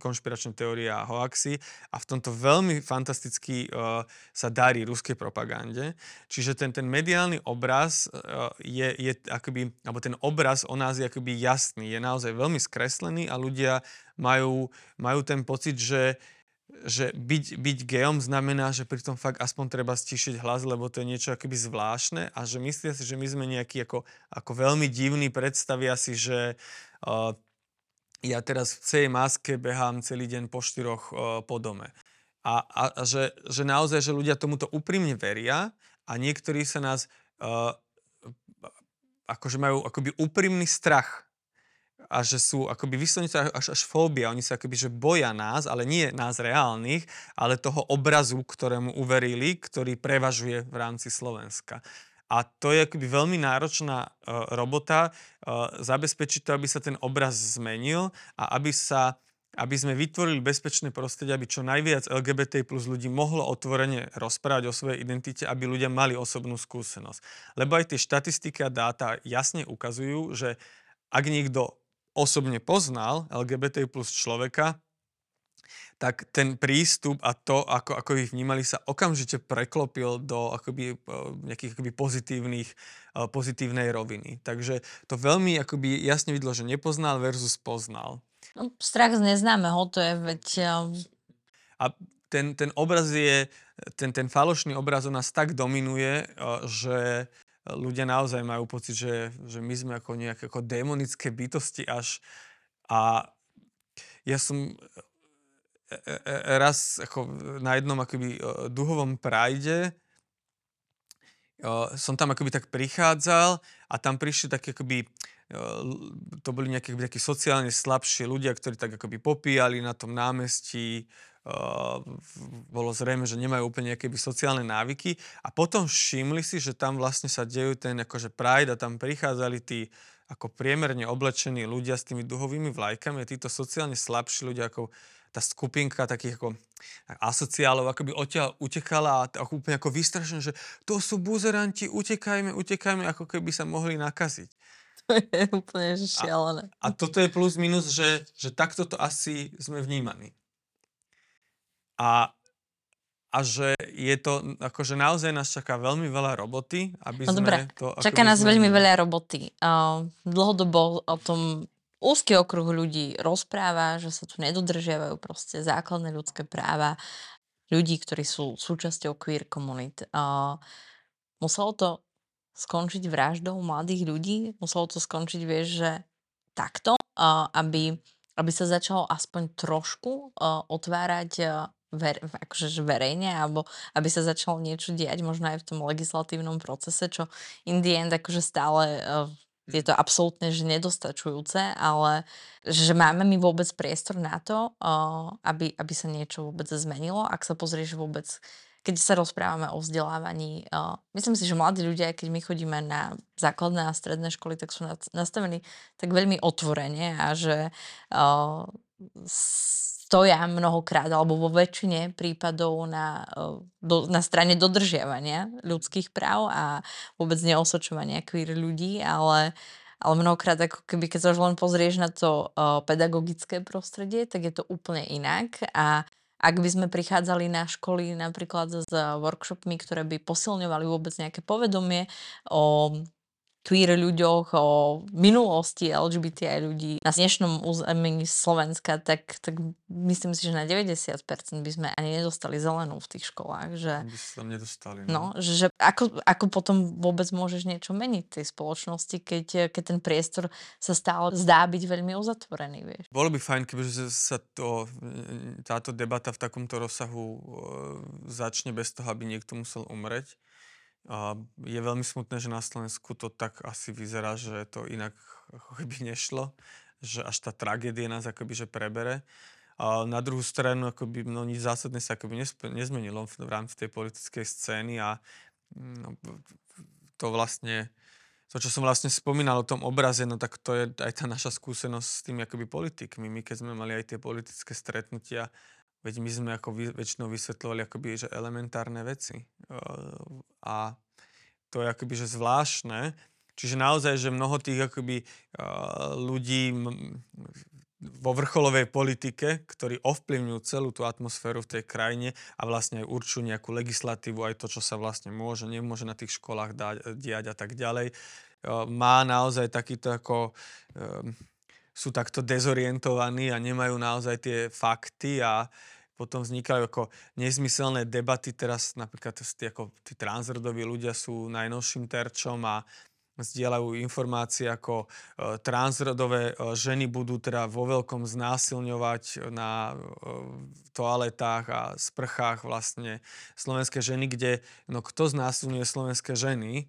konšpiračné teórie a hoaxy a v tomto veľmi fantasticky uh, sa darí ruskej propagande. Čiže ten, ten mediálny obraz uh, je, je akoby, alebo ten obraz o nás je akoby jasný, je naozaj veľmi skreslený a ľudia majú, majú ten pocit, že že byť, byť geom znamená, že pri tom fakt aspoň treba stišiť hlas, lebo to je niečo akoby zvláštne a že myslia si, že my sme nejaký ako, ako veľmi divní, predstavia si, že uh, ja teraz v celej maske behám celý deň po štyroch uh, po dome. A, a, a že, že naozaj, že ľudia tomuto úprimne veria a niektorí sa nás uh, akože majú akoby úprimný strach a že sú akoby vyslovene až, až fóbia. Oni sa akoby že boja nás, ale nie nás reálnych, ale toho obrazu, ktorému uverili, ktorý prevažuje v rámci Slovenska. A to je akoby veľmi náročná uh, robota uh, zabezpečiť to, aby sa ten obraz zmenil a aby sa aby sme vytvorili bezpečné prostredie, aby čo najviac LGBT plus ľudí mohlo otvorene rozprávať o svojej identite, aby ľudia mali osobnú skúsenosť. Lebo aj tie štatistiky a dáta jasne ukazujú, že ak niekto osobne poznal LGBT plus človeka, tak ten prístup a to, ako, ako ich vnímali, sa okamžite preklopil do akoby, e, nejakých akoby pozitívnych, e, pozitívnej roviny. Takže to veľmi akoby jasne videlo, že nepoznal versus poznal. No, strach z neznámeho, to je veď... Um... A ten, ten obraz je, ten, ten falošný obraz u nás tak dominuje, e, že ľudia naozaj majú pocit, že, že my sme ako nejaké ako démonické bytosti až a ja som e, e, e, raz ako na jednom akoby duhovom prajde som tam akoby tak prichádzal a tam prišli také akoby to boli nejaké sociálne slabšie ľudia, ktorí tak akoby popíjali na tom námestí, bolo zrejme, že nemajú úplne nejaké sociálne návyky a potom všimli si, že tam vlastne sa dejú ten akože Pride a tam prichádzali tí ako priemerne oblečení ľudia s tými duhovými vlajkami a títo sociálne slabší ľudia ako tá skupinka takých ako asociálov akoby odtiaľ utekala a ako úplne ako vystrašené, že to sú buzeranti, utekajme, utekajme, ako keby sa mohli nakaziť. To je úplne šialené. A, a toto je plus minus, že, že takto to asi sme vnímaní. A, a že je to, akože naozaj nás čaká veľmi veľa roboty, aby no sme dobré. to... Čaká nás sme... veľmi veľa roboty. Uh, dlhodobo o tom úzky okruh ľudí rozpráva, že sa tu nedodržiavajú proste základné ľudské práva ľudí, ktorí sú súčasťou queer komunit. Uh, muselo to skončiť vraždou mladých ľudí? Muselo to skončiť, vieš, že takto, uh, aby, aby sa začalo aspoň trošku uh, otvárať uh, ver, akože verejne, alebo aby sa začalo niečo diať možno aj v tom legislatívnom procese, čo in the end akože stále uh, je to absolútne že nedostačujúce, ale že máme my vôbec priestor na to, uh, aby, aby sa niečo vôbec zmenilo. Ak sa pozrieš vôbec, keď sa rozprávame o vzdelávaní, uh, myslím si, že mladí ľudia, keď my chodíme na základné a stredné školy, tak sú nastavení tak veľmi otvorene a že stoja mnohokrát alebo vo väčšine prípadov na, eh, do, na strane dodržiavania ľudských práv a vôbec neosočovania queer ľudí, ale, ale mnohokrát ako keby keď sa už len pozrieš na to uh, pedagogické prostredie, tak je to úplne inak. A ak by sme prichádzali na školy napríklad s workshopmi, ktoré by posilňovali vôbec nejaké povedomie o queer ľuďoch, o minulosti LGBTI ľudí na dnešnom území Slovenska, tak, tak myslím si, že na 90% by sme ani nedostali zelenú v tých školách. Že, by sa tam nedostali. No, no že, že ako, ako potom vôbec môžeš niečo meniť v tej spoločnosti, keď, keď ten priestor sa stále zdá byť veľmi uzatvorený, vieš. Bolo by fajn, keby sa to, táto debata v takomto rozsahu začne bez toho, aby niekto musel umreť a je veľmi smutné, že na Slovensku to tak asi vyzerá, že to inak keby nešlo, že až tá tragédia nás akoby že prebere. A na druhú stranu akoby, no, nič zásadné sa akoby nezmenilo v rámci tej politickej scény a no, to vlastne, to čo som vlastne spomínal o tom obraze, no tak to je aj tá naša skúsenosť s tými akoby politikmi. My keď sme mali aj tie politické stretnutia, Veď my sme ako väčšinou vysvetľovali akoby, že elementárne veci. A to je akoby, že zvláštne. Čiže naozaj, že mnoho tých akoby ľudí vo vrcholovej politike, ktorí ovplyvňujú celú tú atmosféru v tej krajine a vlastne aj určujú nejakú legislatívu, aj to, čo sa vlastne môže, nemôže na tých školách dať, diať a tak ďalej, má naozaj takýto ako sú takto dezorientovaní a nemajú naozaj tie fakty a potom vznikajú ako nezmyselné debaty. Teraz napríklad tí, ako, tí transrodoví ľudia sú najnovším terčom a zdieľajú informácie, ako e, transrodové e, ženy budú teda vo veľkom znásilňovať na e, toaletách a sprchách vlastne slovenské ženy, kde no kto znásilňuje slovenské ženy?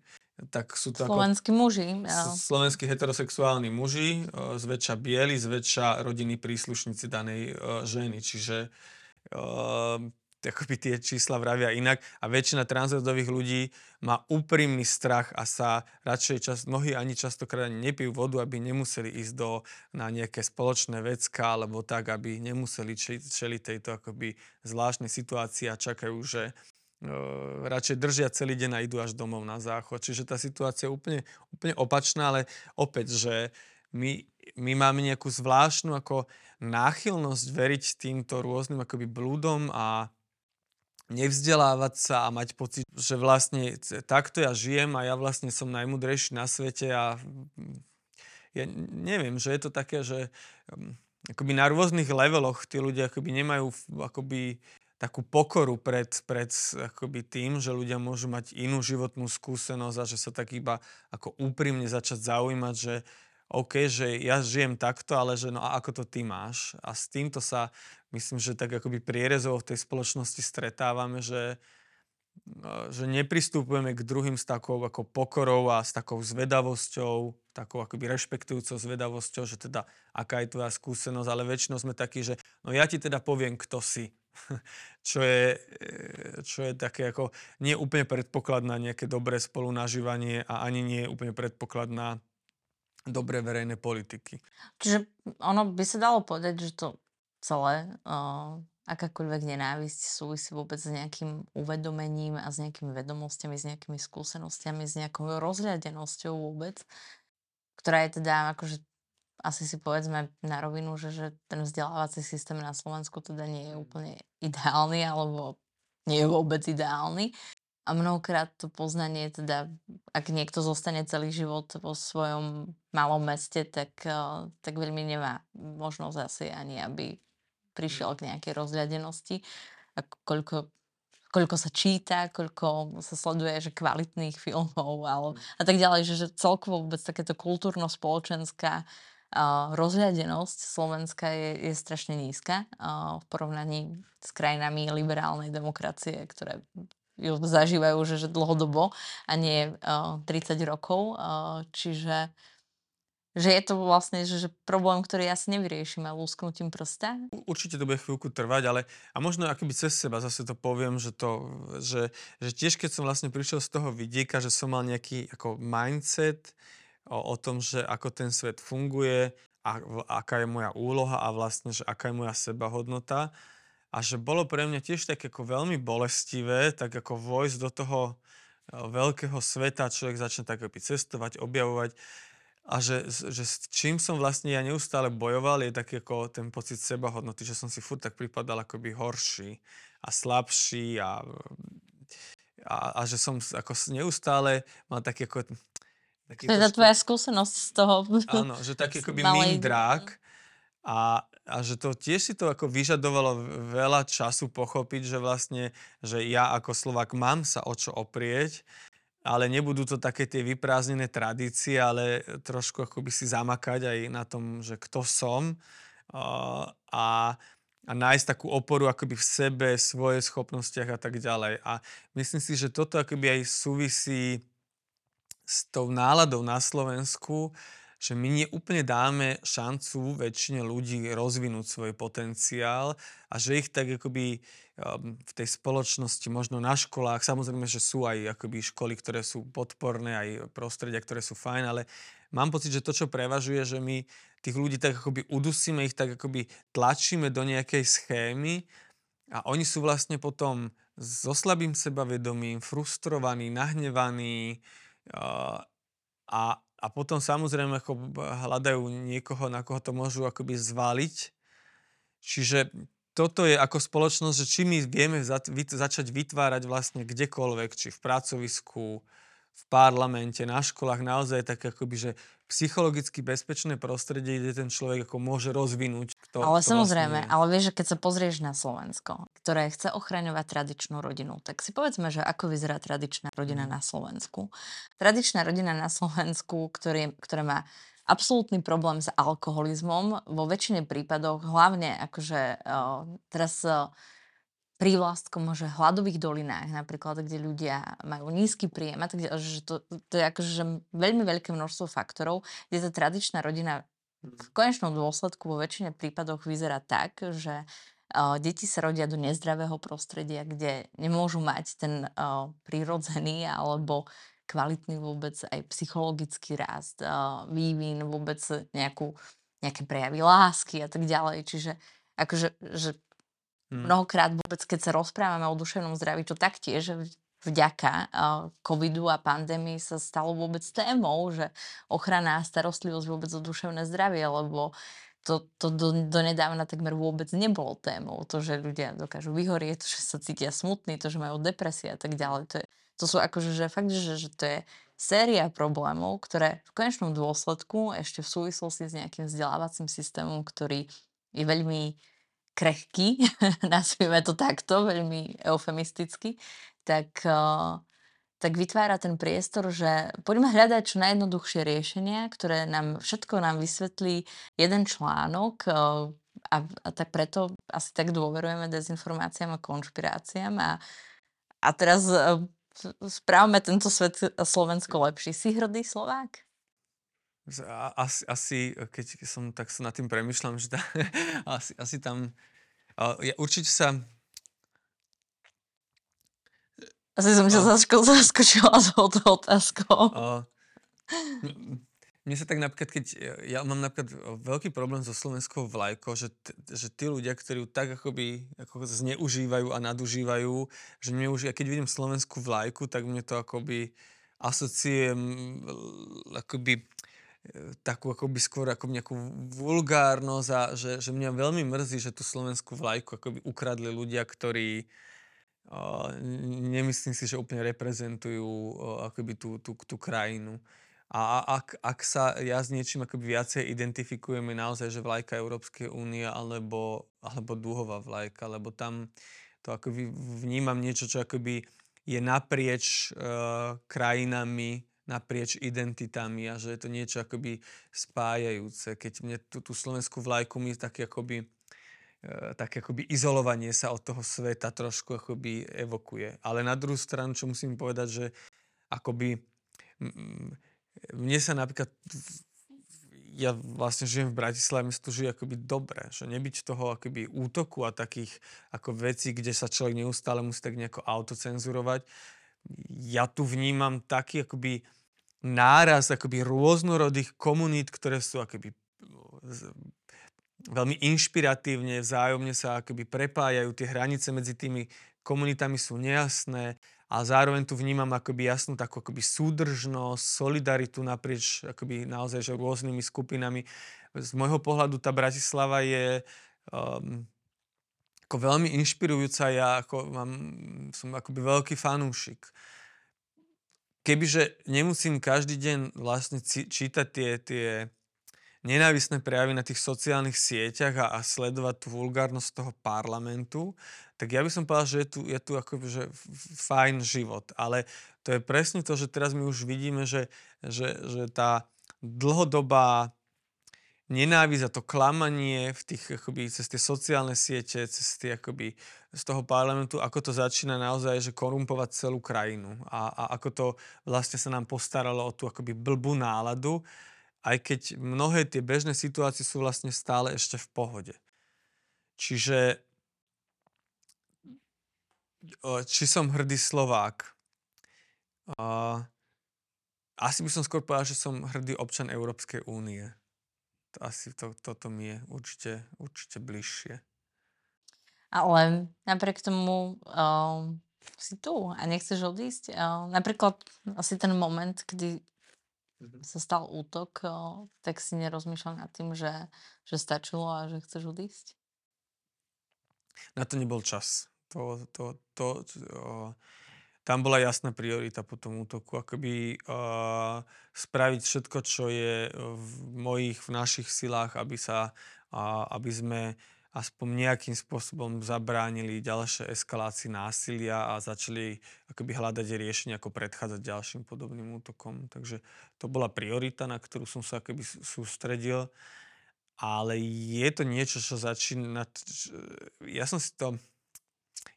tak sú to ako Slovenskí muži, áno. slovenskí heterosexuálni muži, zväčša bieli, zväčša rodinní príslušníci danej, ženy. Čiže, akoby tie čísla vravia inak a väčšina transrodových ľudí má úprimný strach a sa radšej čas mnohí ani častokrát nepijú vodu, aby nemuseli ísť do na nejaké spoločné vecká alebo tak, aby nemuseli čeliť tejto akoby zvláštnej situácii a čakajú, že, ehm, radšej držia celý deň a idú až domov na záchod. Čiže tá situácia je úplne úplne opačná, ale opäť, že my my máme nejakú zvláštnu ako náchylnosť veriť týmto rôznym akoby blúdom a nevzdelávať sa a mať pocit, že vlastne takto ja žijem a ja vlastne som najmúdrejší na svete a mm, ja neviem, že je to také, že, hm, akoby na rôznych leveloch tí ľudia akoby nemajú akoby takú pokoru pred pred akoby tým, že ľudia môžu mať inú životnú skúsenosť a že sa tak iba ako úprimne začať zaujímať, že OK, že ja žijem takto, ale že no a ako to ty máš? A s týmto sa myslím, že tak akoby prierezovo v tej spoločnosti stretávame, že, e, že nepristupujeme k druhým s takou ako pokorou a s takou zvedavosťou, takou akoby rešpektujúcou zvedavosťou, že teda aká je tvoja skúsenosť, ale väčšinou sme takí, že no ja ti teda poviem, kto si. (laughs) Čo je, e, čo je také ako nie úplne predpoklad na nejaké dobré spolunažívanie a ani nie je úplne predpoklad na dobré verejné politiky. Čiže ono by sa dalo povedať, že to celé, uh, akákoľvek nenávisť súvisí vôbec s nejakým uvedomením a s nejakými vedomosťami, s nejakými skúsenostiami, s nejakou rozhľadenosťou vôbec, ktorá je teda akože asi si povedzme na rovinu, že, že ten vzdelávací systém na Slovensku teda nie je úplne ideálny alebo nie je vôbec ideálny. A mnohokrát to poznanie teda, ak niekto zostane celý život vo svojom malom meste, tak, uh, tak veľmi nemá možnosť asi ani, aby prišiel k nejakej rozhľadenosti. Ako koľko, koľko sa číta, koľko sa sleduje že kvalitných filmov ale, a tak ďalej, že, že celkovo vôbec takéto kultúrno-spoločenská uh, rozhľadenosť Slovenska je, je strašne nízka uh, v porovnaní s krajinami liberálnej demokracie, ktoré ju zažívajú že, že dlhodobo a nie uh, 30 rokov. Uh, čiže že je to vlastne že, že problém, ktorý asi nevyriešime lúsknutím prsta. Určite to bude chvíľku trvať, ale a možno akoby cez seba zase to poviem, že to, že, že tiež keď som vlastne prišiel z toho vidieka, že som mal nejaký ako mindset o, o tom, že ako ten svet funguje a aká je moja úloha a vlastne, že aká je moja sebahodnota a že bolo pre mňa tiež tak ako veľmi bolestivé, tak ako vojsť do toho e, veľkého sveta, človek začne tak cestovať, objavovať a že, že s čím som vlastne ja neustále bojoval, je taký ako ten pocit sebahodnoty, že som si furt tak pripadal akoby horší a slabší a, a, a že som ako neustále mal taký ako... Taký teda trošku, tvoja skúsenosť z toho. Áno, že taký (laughs) akoby mindrák a, a že to tiež si to ako vyžadovalo veľa času pochopiť, že vlastne, že ja ako Slovak mám sa o čo oprieť ale nebudú to také tie vyprázdnené tradície, ale trošku akoby si zamakať aj na tom, že kto som a, a nájsť takú oporu akoby v sebe, svoje schopnostiach a tak ďalej. A myslím si, že toto akoby aj súvisí s tou náladou na Slovensku, že my neúplne dáme šancu väčšine ľudí rozvinúť svoj potenciál a že ich tak akoby um, v tej spoločnosti, možno na školách, samozrejme, že sú aj akoby školy, ktoré sú podporné, aj prostredia, ktoré sú fajn, ale mám pocit, že to, čo prevažuje, že my tých ľudí tak akoby udusíme, ich tak akoby tlačíme do nejakej schémy a oni sú vlastne potom so slabým sebavedomím, frustrovaní, nahnevaní uh, a, a potom samozrejme ako hľadajú niekoho, na koho to môžu akoby zvaliť. Čiže toto je ako spoločnosť, že či my vieme začať vytvárať vlastne kdekoľvek, či v pracovisku, v parlamente, na školách, naozaj tak akoby, že psychologicky bezpečné prostredie, kde ten človek ako môže rozvinúť. Kto, ale kto samozrejme, vlastne ale vieš, že keď sa pozrieš na Slovensko, ktoré chce ochraňovať tradičnú rodinu, tak si povedzme, že ako vyzerá tradičná rodina mm. na Slovensku. Tradičná rodina na Slovensku, ktorý, ktorá má absolútny problém s alkoholizmom, vo väčšine prípadoch, hlavne akože uh, teraz uh, prívlastkom, že hladových dolinách napríklad, kde ľudia majú nízky príjem a tak ďalej, že to, to je akože že veľmi veľké množstvo faktorov, kde tá tradičná rodina v konečnom dôsledku vo väčšine prípadoch vyzerá tak, že uh, deti sa rodia do nezdravého prostredia, kde nemôžu mať ten uh, prírodzený alebo kvalitný vôbec aj psychologický rast, uh, vývin, vôbec nejakú, nejaké prejavy lásky a tak ďalej. Čiže akože, že Hmm. mnohokrát vôbec, keď sa rozprávame o duševnom zdraví, to taktiež vďaka covidu a pandémii sa stalo vôbec témou, že ochrana a starostlivosť vôbec o duševné zdravie, lebo to, to do, donedávna takmer vôbec nebolo témou. To, že ľudia dokážu vyhorieť, to, že sa cítia smutní, to, že majú depresie a tak ďalej. To, je, to sú akože, že fakt, že, že to je séria problémov, ktoré v konečnom dôsledku ešte v súvislosti s nejakým vzdelávacím systémom, ktorý je veľmi krehký, (laughs) nazvime to takto, veľmi eufemisticky, tak, tak vytvára ten priestor, že poďme hľadať čo najjednoduchšie riešenia, ktoré nám, všetko nám vysvetlí jeden článok a, a tak preto asi tak dôverujeme dezinformáciám a konšpiráciám a, a teraz správame tento svet Slovensko lepší. Si hrdý Slovák? Asi, asi, keď som tak sa nad tým premyšľam, že tá, (laughs) asi, asi tam... Ja určite sa... Asi som ťa zasko, zaskočila s otázkou. Mne sa tak napríklad, keď ja mám napríklad veľký problém so slovenskou vlajkou, že, že tí ľudia, ktorí ju tak akoby ako zneužívajú a nadužívajú, že mne už, ja keď vidím slovenskú vlajku, tak mne to akoby asociujem akoby takú akoby skôr ako nejakú vulgárnosť a že, že mňa veľmi mrzí, že tú slovenskú vlajku akoby ukradli ľudia, ktorí uh, nemyslím si, že úplne reprezentujú uh, akoby tú, tú, tú krajinu. A ak, ak sa ja s niečím akoby viacej identifikujeme naozaj, že vlajka Európskej únie alebo, alebo dúhová vlajka, lebo tam to akoby vnímam niečo, čo akoby je naprieč uh, krajinami, naprieč identitami a že je to niečo akoby spájajúce. Keď mne tú, tú slovenskú vlajku mi tak akoby, e, tak akoby izolovanie sa od toho sveta trošku akoby evokuje. Ale na druhú stranu, čo musím povedať, že akoby mne sa napríklad ja vlastne žijem v Bratislave, mi sa žije akoby dobre, že nebyť toho akoby útoku a takých ako vecí, kde sa človek neustále musí tak nejako autocenzurovať, ja tu vnímam taký akoby náraz akoby rôznorodých komunít, ktoré sú akoby veľmi inšpiratívne, vzájomne sa akoby prepájajú, tie hranice medzi tými komunitami sú nejasné a zároveň tu vnímam akoby jasnú takú akoby súdržnosť, solidaritu naprieč akoby naozaj že rôznymi skupinami. Z môjho pohľadu tá Bratislava je um, ako veľmi inšpirujúca. Ja ako mám, som akoby veľký fanúšik. Kebyže nemusím každý deň vlastne čítať tie, tie nenávisné prejavy na tých sociálnych sieťach a, a sledovať tú vulgárnosť toho parlamentu, tak ja by som povedal, že je tu, je tu akoby, že fajn život. Ale to je presne to, že teraz my už vidíme, že, že, že tá dlhodobá nenávisť a to klamanie v tých, akoby, cez tie sociálne siete, cez tie, akoby, z toho parlamentu, ako to začína naozaj, že korumpovať celú krajinu a, a ako to vlastne sa nám postaralo o tú akoby blbú náladu, aj keď mnohé tie bežné situácie sú vlastne stále ešte v pohode. Čiže či som hrdý Slovák? asi by som skôr povedal, že som hrdý občan Európskej únie asi to, toto mi je určite, určite bližšie. Ale napriek tomu uh, si tu a nechceš odísť. Uh, napríklad asi ten moment, kedy sa stal útok, uh, tak si nerozmýšľal nad tým, že, že stačilo a že chceš odísť? Na to nebol čas. To, to, to, to, uh, tam bola jasná priorita po tom útoku, akoby uh, spraviť všetko, čo je v mojich, v našich silách, aby sa, uh, aby sme aspoň nejakým spôsobom zabránili ďalšie eskalácii násilia a začali akoby hľadať riešenie, ako predchádzať ďalším podobným útokom. Takže to bola priorita, na ktorú som sa akoby sústredil. Ale je to niečo, čo začína... Ja som si to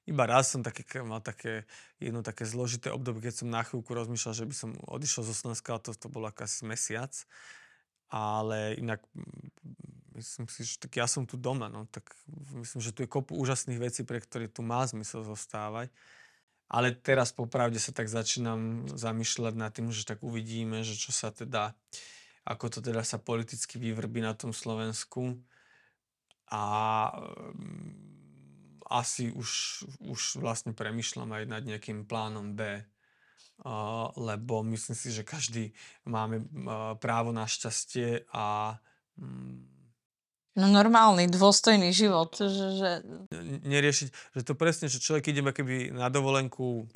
iba raz som také, mal také, jedno také zložité obdobie, keď som na chvíľku rozmýšľal, že by som odišiel zo Slovenska, to, to bolo asi mesiac. Ale inak mm, myslím si, že tak ja som tu doma, no, tak myslím, že tu je kopu úžasných vecí, pre ktoré tu má zmysel zostávať. Ale teraz popravde sa tak začínam zamýšľať nad tým, že tak uvidíme, že čo sa teda, ako to teda sa politicky vyvrbí na tom Slovensku. A mm, asi už, už vlastne premyšľam aj nad nejakým plánom B. Lebo myslím si, že každý máme právo na šťastie a No normálny, dôstojný život. Že, že... Neriešiť, že to presne, že človek ide keby na dovolenku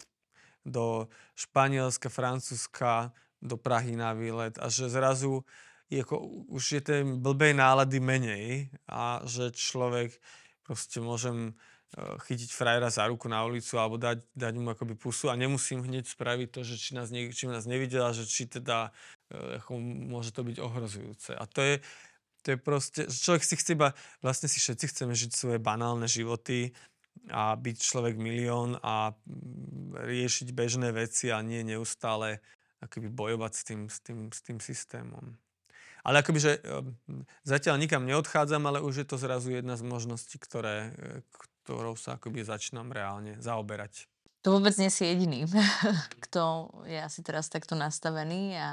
do Španielska, Francúzska, do Prahy na výlet a že zrazu je ako, už je tej blbej nálady menej a že človek proste môžem chytiť frajera za ruku na ulicu alebo dať, dať mu akoby pusu a nemusím hneď spraviť to, že či nás, nie, či nás nevidela, že či teda eh, ako môže to byť ohrozujúce. A to je, to je proste, človek si chce iba, vlastne si všetci chceme žiť svoje banálne životy a byť človek milión a mm, riešiť bežné veci a nie neustále akoby bojovať s tým, s tým, s tým systémom. Ale akoby, že eh, zatiaľ nikam neodchádzam, ale už je to zrazu jedna z možností, ktoré, ktorou sa akoby začínam reálne zaoberať. To vôbec nie si jediný, (laughs) kto je asi teraz takto nastavený a,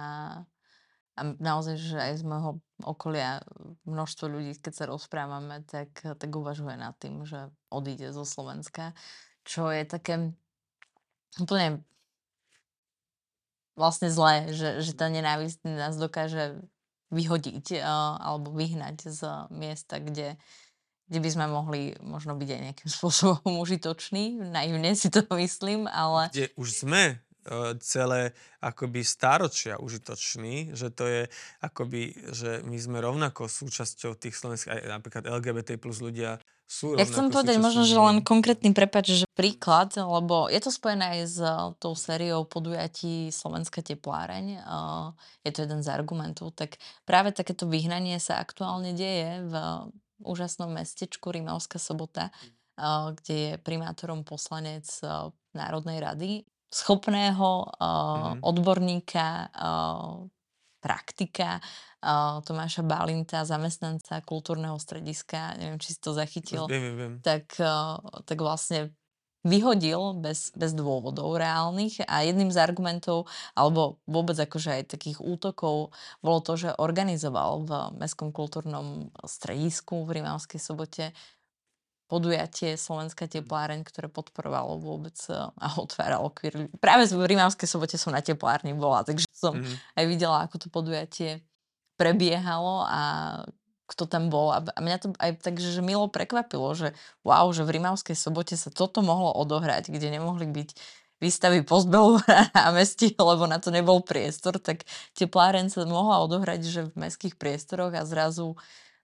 a naozaj, že aj z môjho okolia množstvo ľudí, keď sa rozprávame, tak, tak uvažuje nad tým, že odíde zo Slovenska, čo je také úplne vlastne zlé, že, že tá nenávisť nás dokáže vyhodiť alebo vyhnať z miesta, kde, kde by sme mohli možno byť aj nejakým (laughs) spôsobom užitoční. Naivne si to myslím, ale... Kde už sme uh, celé akoby stáročia užitoční, že to je akoby, že my sme rovnako súčasťou tých slovenských, aj napríklad LGBT plus ľudia sú Ja chcem povedať možno, že len konkrétny prepač, že príklad, lebo je to spojené aj s tou sériou podujatí Slovenská tepláreň, uh, je to jeden z argumentov, tak práve takéto vyhnanie sa aktuálne deje v úžasnom mestečku Rimavská sobota, kde je primátorom poslanec Národnej rady, schopného mm-hmm. odborníka, praktika Tomáša Balinta, zamestnanca kultúrneho strediska, neviem, či si to zachytil, viem, viem. Tak, tak vlastne vyhodil bez, bez dôvodov reálnych a jedným z argumentov, alebo vôbec akože aj takých útokov, bolo to, že organizoval v Mestskom kultúrnom stredisku v Rimavskej sobote podujatie Slovenská tepláreň, ktoré podporovalo vôbec e, a otváralo queer. Práve v Rimavskej sobote som na teplárni bola, takže som mm-hmm. aj videla, ako to podujatie prebiehalo a kto tam bol. A mňa to aj tak, že milo prekvapilo, že wow, že v Rimavskej sobote sa toto mohlo odohrať, kde nemohli byť výstavy postbelu (laughs) na mesti, lebo na to nebol priestor, tak tepláren sa mohla odohrať, že v mestských priestoroch a zrazu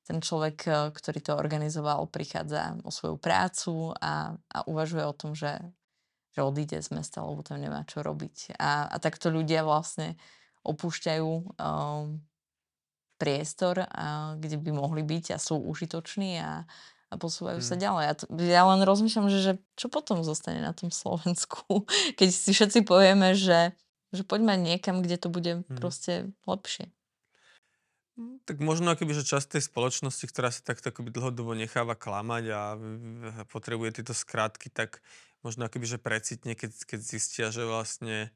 ten človek, e, ktorý to organizoval, prichádza o svoju prácu a, a uvažuje o tom, že, že odíde z mesta, lebo tam nemá čo robiť. A, a takto ľudia vlastne opúšťajú um, priestor, a, kde by mohli byť a sú užitoční a, a posúvajú hmm. sa ďalej. Ja, to, ja len rozmýšľam, že, že čo potom zostane na tom Slovensku, (laughs) keď si všetci povieme, že, že poďme niekam, kde to bude hmm. proste lepšie. Hm, tak možno akoby, že časť tej spoločnosti, ktorá sa takto akoby dlhodobo necháva klamať a potrebuje tieto skratky, tak možno akoby, že precitne, keď, keď zistia, že vlastne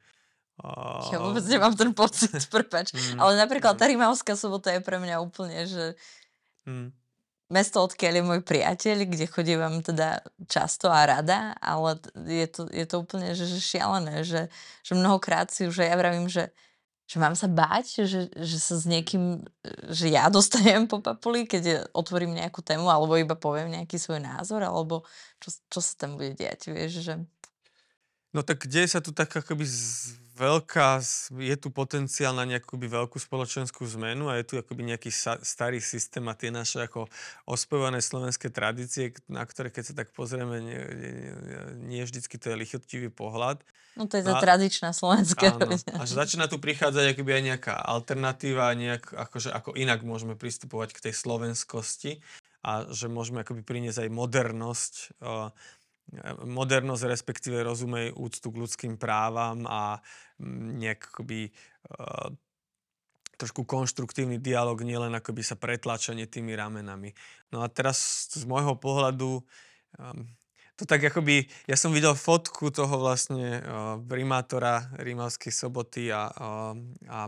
ja vôbec nemám ten pocit, (laughs) prepač. Mm, Ale napríklad tá Rimavská sobota je pre mňa úplne, že mm. mesto, odkiaľ je môj priateľ, kde chodívam teda často a rada, ale je to, je to úplne že, že šialené, že, že mnohokrát si už ja vravím, že že mám sa báť, že, že sa s niekým, že ja (laughs) dostanem po papuli, keď otvorím nejakú tému, alebo iba poviem nejaký svoj názor, alebo čo, čo sa tam bude diať, vieš, že... No tak kde sa tu tak akoby veľká, je tu potenciál na nejakú veľkú spoločenskú zmenu a je tu akoby nejaký sa, starý systém a tie naše ako ospované slovenské tradície, na ktoré keď sa tak pozrieme, nie, nie, nie vždycky to je lichotivý pohľad. No to je tá tradičná slovenská. Áno, a že začína tu prichádzať akoby aj nejaká alternatíva, nejak, akože, ako inak môžeme pristupovať k tej slovenskosti a že môžeme akoby priniesť aj modernosť uh, modernosť, respektíve rozumej úctu k ľudským právam a mm, nejak uh, trošku konštruktívny dialog, nielen akoby sa pretlačanie tými ramenami. No a teraz z môjho pohľadu um, to tak akoby, ja som videl fotku toho vlastne uh, primátora Rímavskej soboty a, uh, a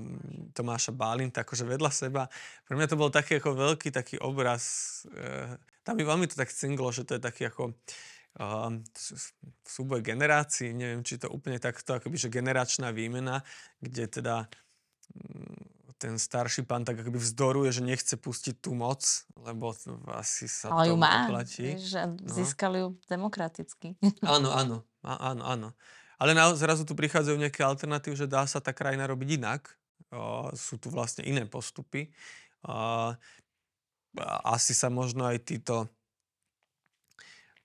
Tomáša Bálinta akože vedľa seba. Pre mňa to bol taký ako veľký taký obraz, tam mi veľmi to tak cinglo, že to je taký ako uh, súboj generácií, neviem, či to úplne takto, akoby, že generačná výmena, kde teda ten starší pán tak akoby vzdoruje, že nechce pustiť tú moc, lebo asi sa Ale to ju má, oplatí. že No. získali ju demokraticky. (laughs) Áno, áno, áno, áno. Ale na, zrazu tu prichádzajú nejaké alternatívy, že dá sa tá krajina robiť inak. O, sú tu vlastne iné postupy. O, asi sa možno aj títo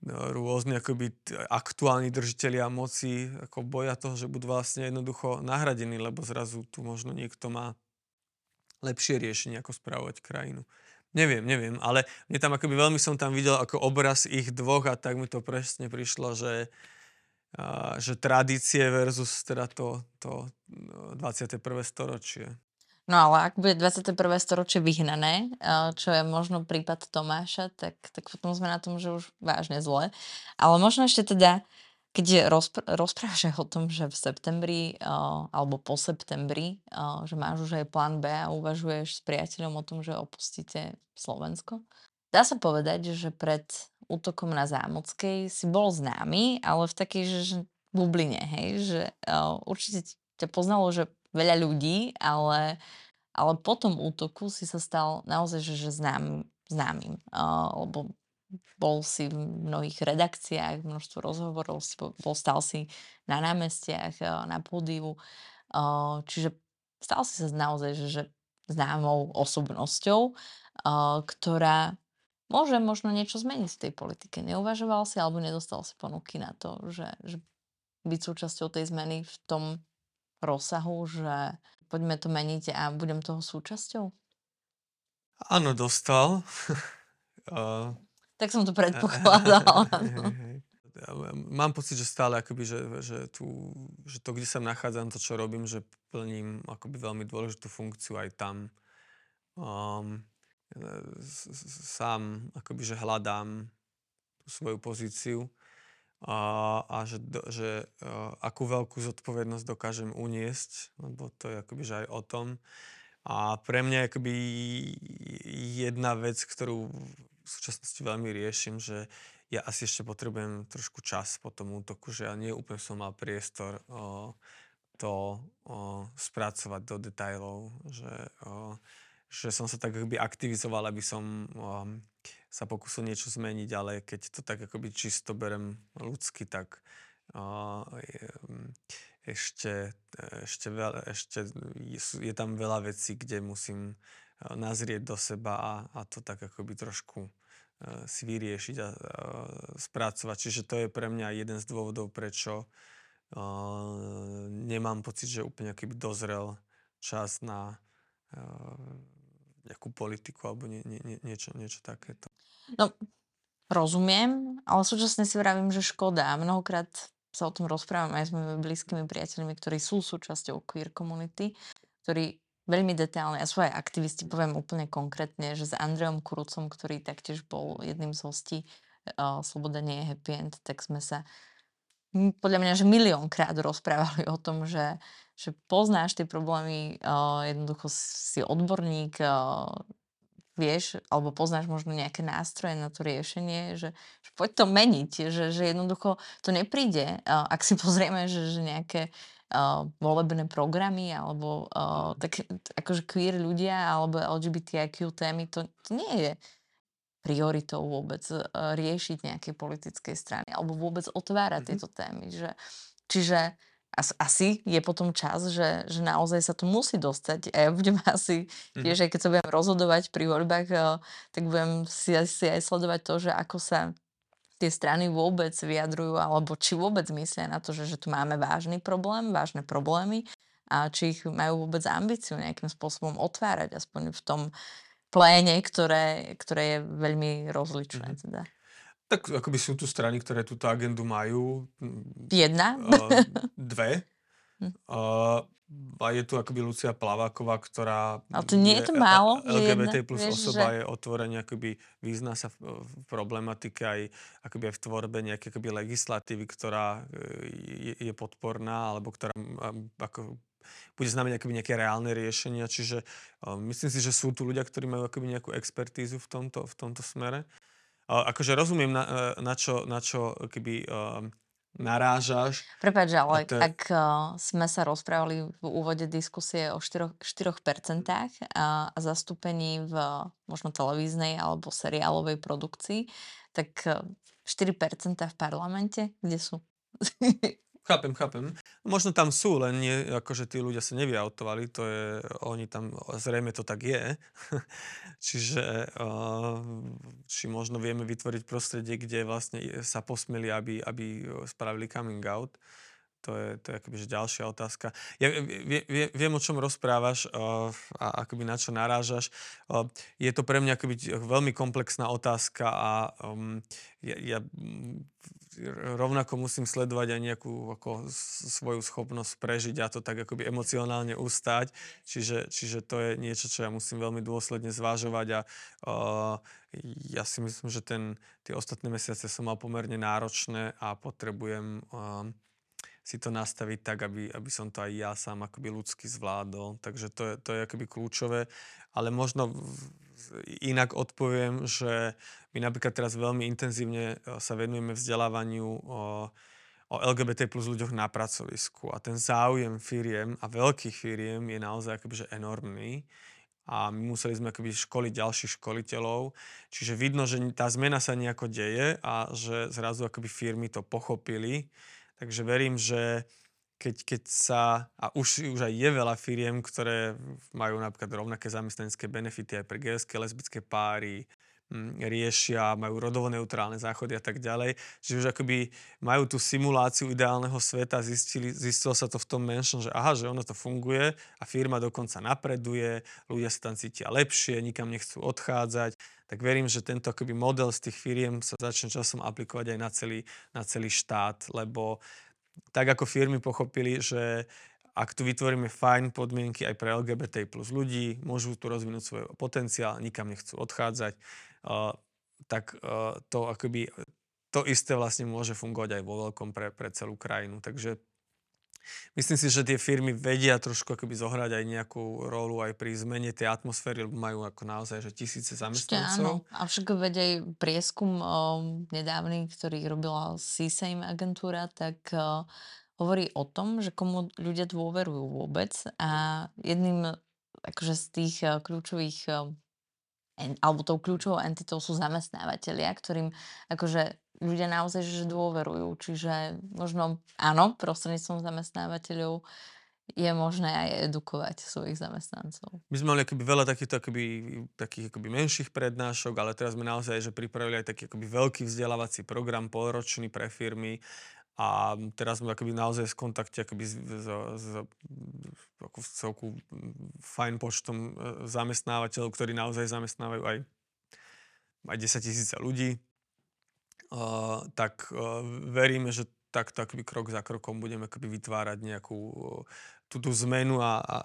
rôzni akoby aktuálni držiteľia moci ako boja toho, že budú vlastne jednoducho nahradení, lebo zrazu tu možno niekto má lepšie riešenie, ako správovať krajinu. Neviem, neviem, ale mne tam akoby veľmi som tam videl ako obraz ich dvoch a tak mi to presne prišlo, že, že tradície versus teda to, to no, 21. storočie. No ale ak bude 21. storočie vyhnané, eh, čo je možno prípad Tomáša, tak, tak potom sme na tom, že už vážne zle. Ale možno ešte teda, keď rozpr- rozprávaš o tom, že v septembri eh, alebo po septembri, eh, že máš už aj plán B a uvažuješ s priateľom o tom, že opustíte Slovensko, dá sa povedať, že pred útokom na Zámockej si bol známy, ale v takej, že, že bubline, hej, že uh, určite ťa poznalo, že veľa ľudí, ale, ale po tom útoku si sa stal naozaj, že, že znám, známym, uh, lebo bol si v mnohých redakciách, množstvo rozhovorov, si bol, stal si na námestiach, uh, na pódiu, uh, čiže stal si sa naozaj, že, že známou osobnosťou, uh, ktorá môže možno niečo zmeniť v tej politike. Neuvažoval si alebo nedostal si ponuky na to, že, že byť súčasťou tej zmeny v tom rozsahu, že poďme to meniť a budem toho súčasťou? Áno, dostal. (laughs) uh, Tak som to predpokladala. (laughs) hej, hej, hej. Ja Mám pocit, že stále akoby, že, že, tu, že to, kde sa nachádzam, to, čo robím, že plním akoby veľmi dôležitú funkciu aj tam. Um, sám akoby, že hľadám tú svoju pozíciu a, a že, že uh, akú veľkú zodpovednosť dokážem uniesť, lebo to je akoby, že aj o tom. A pre mňa akoby jedna vec, ktorú v súčasnosti veľmi riešim, že ja asi ešte potrebujem trošku čas po tom útoku, že ja nie úplne som mal priestor o, to o, spracovať do detajlov, že, o, že som sa tak akoby aktivizoval, aby som o, sa pokusil niečo zmeniť, ale keď to tak akoby čisto berem ľudsky, tak o, je, ešte, ešte, veľa, ešte je, tam veľa vecí, kde musím eh, nazrieť do seba a, a to tak akoby trošku eh, si vyriešiť a, a spracovať. Čiže to je pre mňa jeden z dôvodov, prečo nemám pocit, že úplne keby dozrel čas na nejakú politiku alebo nie, nie, nie, niečo, niečo takéto. No, rozumiem, ale súčasne si vravím, že škoda. Mnohokrát sa o tom rozprávam aj s mojimi blízkymi priateľmi, ktorí sú súčasťou queer komunity, ktorí veľmi detálne, a sú aj aktivisti, poviem úplne konkrétne, že s Andreom Kurucom, ktorý taktiež bol jedným z hostí uh, Sloboda nie je happy end, tak sme sa podľa mňa, že miliónkrát rozprávali o tom, že, že poznáš tie problémy, uh, jednoducho si odborník, uh, vieš, alebo poznáš možno nejaké nástroje na to riešenie, že, že poď to meniť, že, že jednoducho to nepríde. Uh, ak si (laughs) pozrieme, že, že nejaké uh, volebné programy alebo uh, tak, akože queer ľudia alebo LGBTIQ témy, to, to nie je prioritou vôbec uh, riešiť nejaké politickej strany alebo vôbec otvárať Mhm. tieto témy. Že, čiže asi je potom čas, že, že naozaj sa to musí dostať. A ja budem (laughs) asi Mhm. tiež, aj keď sa budem rozhodovať pri voľbách, uh, tak budem si, si aj sledovať to, že ako sa tie strany vôbec vyjadrujú, alebo či vôbec myslia na to, že, že tu máme vážny problém, vážne problémy a či ich majú vôbec ambíciu nejakým spôsobom otvárať, aspoň v tom pléne, ktoré, ktoré je veľmi rozličné. Mhm. Teda. Tak akoby sú tu strany, ktoré túto agendu majú. Jedna? Uh, dve. Uh, a je tu akoby Lucia Plaváková, ktorá Ale to nie je to málo, LGBT jedna, plus vieš, osoba že... je otvorene, akoby vyzná sa v, v problematike aj, akoby aj v tvorbe nejakej akoby legislatívy, ktorá je, je podporná, alebo ktorá ako, bude znamenať akoby nejaké reálne riešenia. Čiže uh, myslím si, že sú tu ľudia, ktorí majú akoby nejakú expertízu v tomto, v tomto smere. Akože rozumiem, na, na čo, na čo keby, uh, narážaš. Prepač, ale to... ak uh, sme sa rozprávali v úvode diskusie o 4%, 4% a, a zastúpení v možno televíznej alebo seriálovej produkcii, tak uh, 4% v parlamente, kde sú? (laughs) Chápem, chápem. Možno tam sú, len nie, akože tí ľudia sa nevyautovali, to je, oni tam, zrejme to tak je. (laughs) Čiže uh, či možno vieme vytvoriť prostredie, kde vlastne sa posmeli, aby, aby spravili coming out. To je, to je akoby že ďalšia otázka. Ja vie, vie, viem, o čom rozprávaš uh, a akoby na čo narážaš. Uh, je to pre mňa akoby veľmi komplexná otázka a um, ja, ja rovnako musím sledovať aj nejakú ako, svoju schopnosť prežiť a to tak akoby emocionálne ustať. Čiže, čiže to je niečo, čo ja musím veľmi dôsledne zvážovať a uh, ja si myslím, že ten, tie ostatné mesiace som mal pomerne náročné a potrebujem uh, si to nastaviť tak, aby, aby som to aj ja sám akoby ľudsky zvládol. Takže to je, to je akoby kľúčové. Ale možno inak odpoviem, že my napríklad teraz veľmi intenzívne e, sa venujeme vzdelávaniu o, o LGBT plus ľuďoch na pracovisku. A ten záujem firiem a veľkých firiem je naozaj akoby, že enormný a my museli sme akoby školiť ďalších školiteľov. Čiže vidno, že tá zmena sa nejako deje a že zrazu akoby firmy to pochopili Takže verím, že keď, keď sa, a už, už aj je veľa firiem, ktoré majú napríklad rovnaké zamestnanecké benefity aj pre gejské, lesbické páry, m, mm, riešia, majú rodovo-neutrálne záchody a tak ďalej. Čiže už akoby majú tú simuláciu ideálneho sveta, zistili, zistilo sa to v tom menšom, že aha, že ono to funguje a firma dokonca napreduje, ľudia sa tam cítia lepšie, nikam nechcú odchádzať tak verím, že tento akoby model z tých firiem sa začne časom aplikovať aj na celý, na celý štát, lebo tak ako firmy pochopili, že ak tu vytvoríme fajn podmienky aj pre LGBT plus ľudí, môžu tu rozvinúť svoj potenciál, nikam nechcú odchádzať, uh, tak uh, to akoby to isté vlastne môže fungovať aj vo veľkom pre, pre celú krajinu. Takže Myslím si, že tie firmy vedia trošku akoby zohrať aj nejakú rolu aj pri zmene tej atmosféry, lebo majú ako naozaj že tisíce zamestnancov. Áno, avšak veď aj prieskum o, nedávny, ktorý robila CSAM agentúra, tak o, hovorí o tom, že komu ľudia dôverujú vôbec a jedným akože z tých kľúčových alebo tou kľúčovou entitou sú zamestnávateľia, ktorým akože ľudia naozaj že dôverujú. Čiže možno áno, prostredníctvom zamestnávateľov je možné aj edukovať svojich zamestnancov. My sme mali akoby veľa takýchto akoby, takých akoby menších prednášok, ale teraz sme naozaj že pripravili aj taký akoby veľký vzdelávací program polročný pre firmy a teraz sme akoby naozaj v kontakte akoby s, s, s, ako v celku fajn počtom e, zamestnávateľov, ktorí naozaj zamestnávajú aj, aj 10 tisíce ľudí uh, tak uh, veríme, že takto akoby krok za krokom budeme akoby vytvárať nejakú uh, túto zmenu a, a,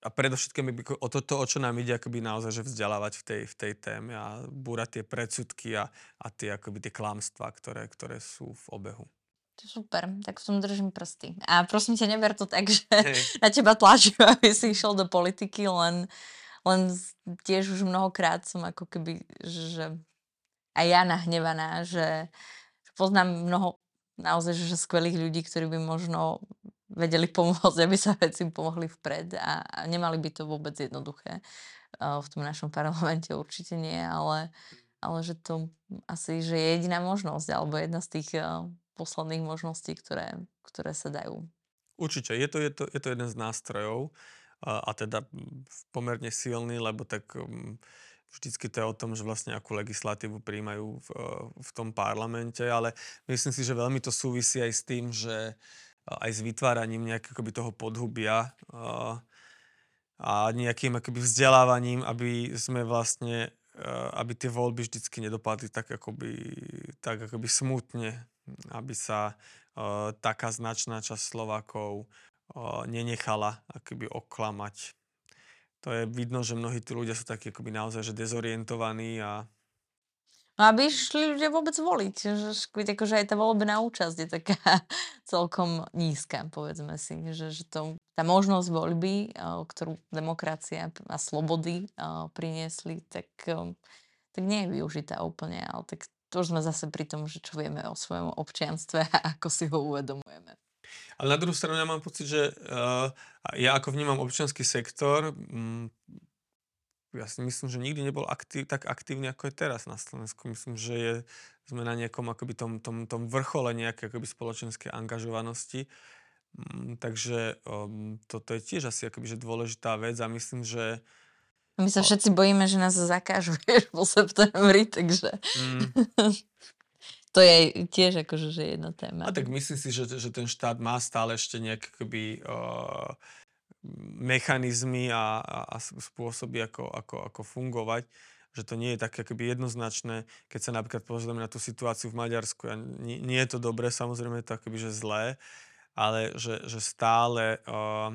a predovšetkým o toto, o čo nám ide, akoby naozaj že vzdelávať v tej, v tej téme a búrať tie predsudky a, a tie, akoby tie klamstvá, ktoré, ktoré sú v obehu. Super, tak v tom držím prsty. A prosím ťa, neber to tak, že hey. (laughs) na teba tlačím, (laughs) aby si išiel do politiky, len, len tiež už mnohokrát som ako keby, že aj ja nahnevaná, že, poznám mnoho naozaj že skvelých ľudí, ktorí by možno vedeli (laughs) pomôcť, aby sa veci pomohli vpred a, a nemali by to vôbec jednoduché. V tom našom (laughs) parlamente určite nie, ale, ale že to asi že je jediná možnosť alebo jedna z tých posledných možností, ktoré, ktoré sa dajú. Určite, je to, je to, je to jeden z nástrojov a, a teda pomerne silný, lebo tak um, vždycky to je o tom, že vlastne akú legislatívu príjmajú v, eh, v tom parlamente, ale myslím si, že veľmi to súvisí aj s tým, že eh, aj s vytváraním nejakého toho podhubia a, eh, a nejakým akoby vzdelávaním, aby sme vlastne aby tie voľby vždycky nedopadli tak akoby, tak akoby smutne, aby sa taká značná časť Slovákov nenechala akoby oklamať. To je vidno, že mnohí tí ľudia sú takí akoby naozaj že dezorientovaní a No aby išli ľudia vôbec voliť, že akože aj tá volebná účasť je taká (laughs) celkom nízka, povedzme si, že, že to, tá možnosť voľby, ktorú demokracia a slobody priniesli, tak, tak nie je využitá úplne, ale tak to už sme zase pri tom, že čo vieme o svojom občianstve a (laughs) ako si ho uvedomujeme. Ale na druhú stranu ja mám pocit, že uh, ja ako vnímam občianský sektor, um, ja si myslím, že nikdy nebol aktív, tak aktívny, ako je teraz na Slovensku. Myslím, že je, sme na nejakom akoby tom, tom, tom vrchole nejakej akoby spoločenskej angažovanosti. Mm, takže um, toto je tiež asi akoby, že dôležitá vec a myslím, že my sa všetci bojíme, že nás zakážu (laughs) vieš, po septembri, takže mm. (laughs) to je tiež akože že jedna téma. A tak myslím si, že, že ten štát má stále ešte nejaké uh, mechanizmy a, a, a spôsoby, ako, ako, ako fungovať že to nie je také akoby jednoznačné, keď sa napríklad pozrieme na tú situáciu v Maďarsku. A nie, nie je to dobré, samozrejme je to akoby, že zlé, ale že, že stále uh,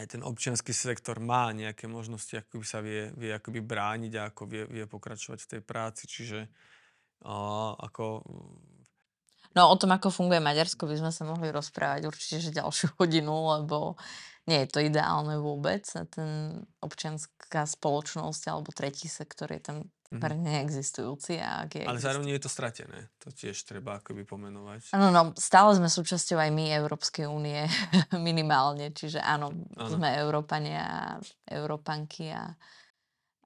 aj ten občianský sektor má nejaké možnosti, ako by sa vie, vie akoby brániť a ako vie, vie pokračovať v tej práci. Čiže uh, ako No o tom, ako funguje Maďarsko, by sme sa mohli rozprávať určite že ďalšiu (laughs) hodinu, lebo nie je to ideálne vôbec a ten občianská spoločnosť alebo tretí sektor je tam mm-hmm. neexistujúci. A ak je Ale zároveň je to stratené. To tiež treba akoby pomenovať. Áno, no, stále sme súčasťou aj my Európskej únie (laughs) minimálne. Čiže áno, áno. sme Európania a Európanky a,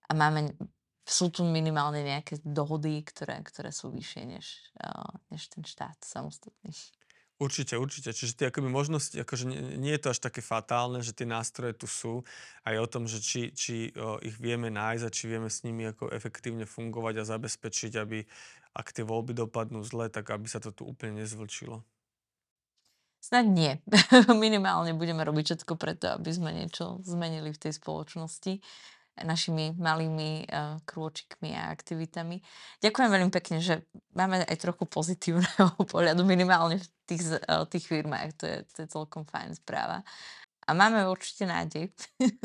a máme sú tu minimálne nejaké dohody, ktoré, ktoré sú vyššie než, než ten štát samostatný. Určite, určite. Čiže tie akoby možnosti, akože nie, nie je to až také fatálne, že tie nástroje tu sú. Aj o tom, že či, či o, ich vieme nájsť a či vieme s nimi ako efektívne fungovať a zabezpečiť, aby ak tie voľby dopadnú zle, tak aby sa to tu úplne nezvlčilo. Snad nie. (laughs) Minimálne budeme robiť všetko preto, aby sme niečo zmenili v tej spoločnosti našimi malými uh, krôčikmi a aktivitami. Ďakujem veľmi pekne, že máme aj trochu pozitívneho (laughs) pohľadu, minimálne v tých, uh, tých firmách. To je, to je celkom fajn správa. A máme určite nádej,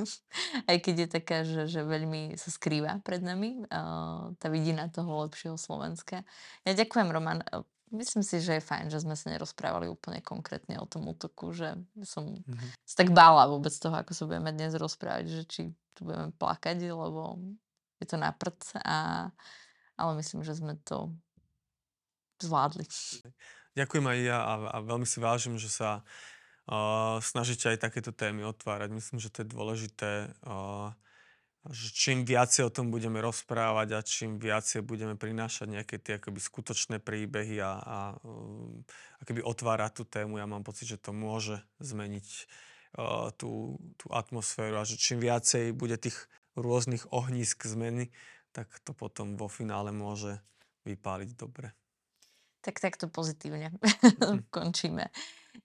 (laughs) aj keď je taká, že, že veľmi sa skrýva pred nami uh, tá vidina toho lepšieho Slovenska. Ja ďakujem, Roman. Myslím si, že je fajn, že sme sa nerozprávali úplne konkrétne o tom útoku, že som mm-hmm. sa tak bála vôbec toho, ako sa budeme dnes rozprávať, že či tu budeme plakať, lebo je to na prd, a, ale myslím, že sme to zvládli. Ďakujem aj ja a, a veľmi si vážim, že sa uh, snažíte aj takéto témy otvárať. Myslím, že to je dôležité. Uh, že čím viacej o tom budeme rozprávať a čím viacej budeme prinášať nejaké tie akoby skutočné príbehy a, a um, akoby otvárať tú tému, ja mám pocit, že to môže zmeniť uh, tú, tú atmosféru a že čím viacej bude tých rôznych ohnízk zmeny, tak to potom vo finále môže vypáliť dobre. Tak takto pozitívne mhm. (laughs) končíme.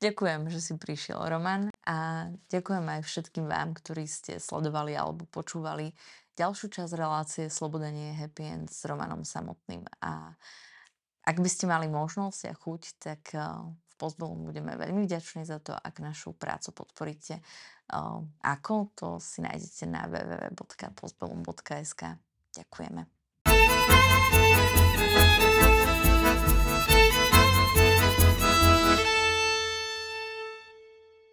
Ďakujem, že si prišiel, Roman. A ďakujem aj všetkým vám, ktorí ste sledovali alebo počúvali ďalšiu časť relácie Sloboda nie je happy end s Romanom samotným. A ak by ste mali možnosť a chuť, tak eh, v Postbellum budeme veľmi vďační za to, ak našu prácu podporíte. Eh, ako? To si nájdete na www.postbellum.sk. Ďakujeme.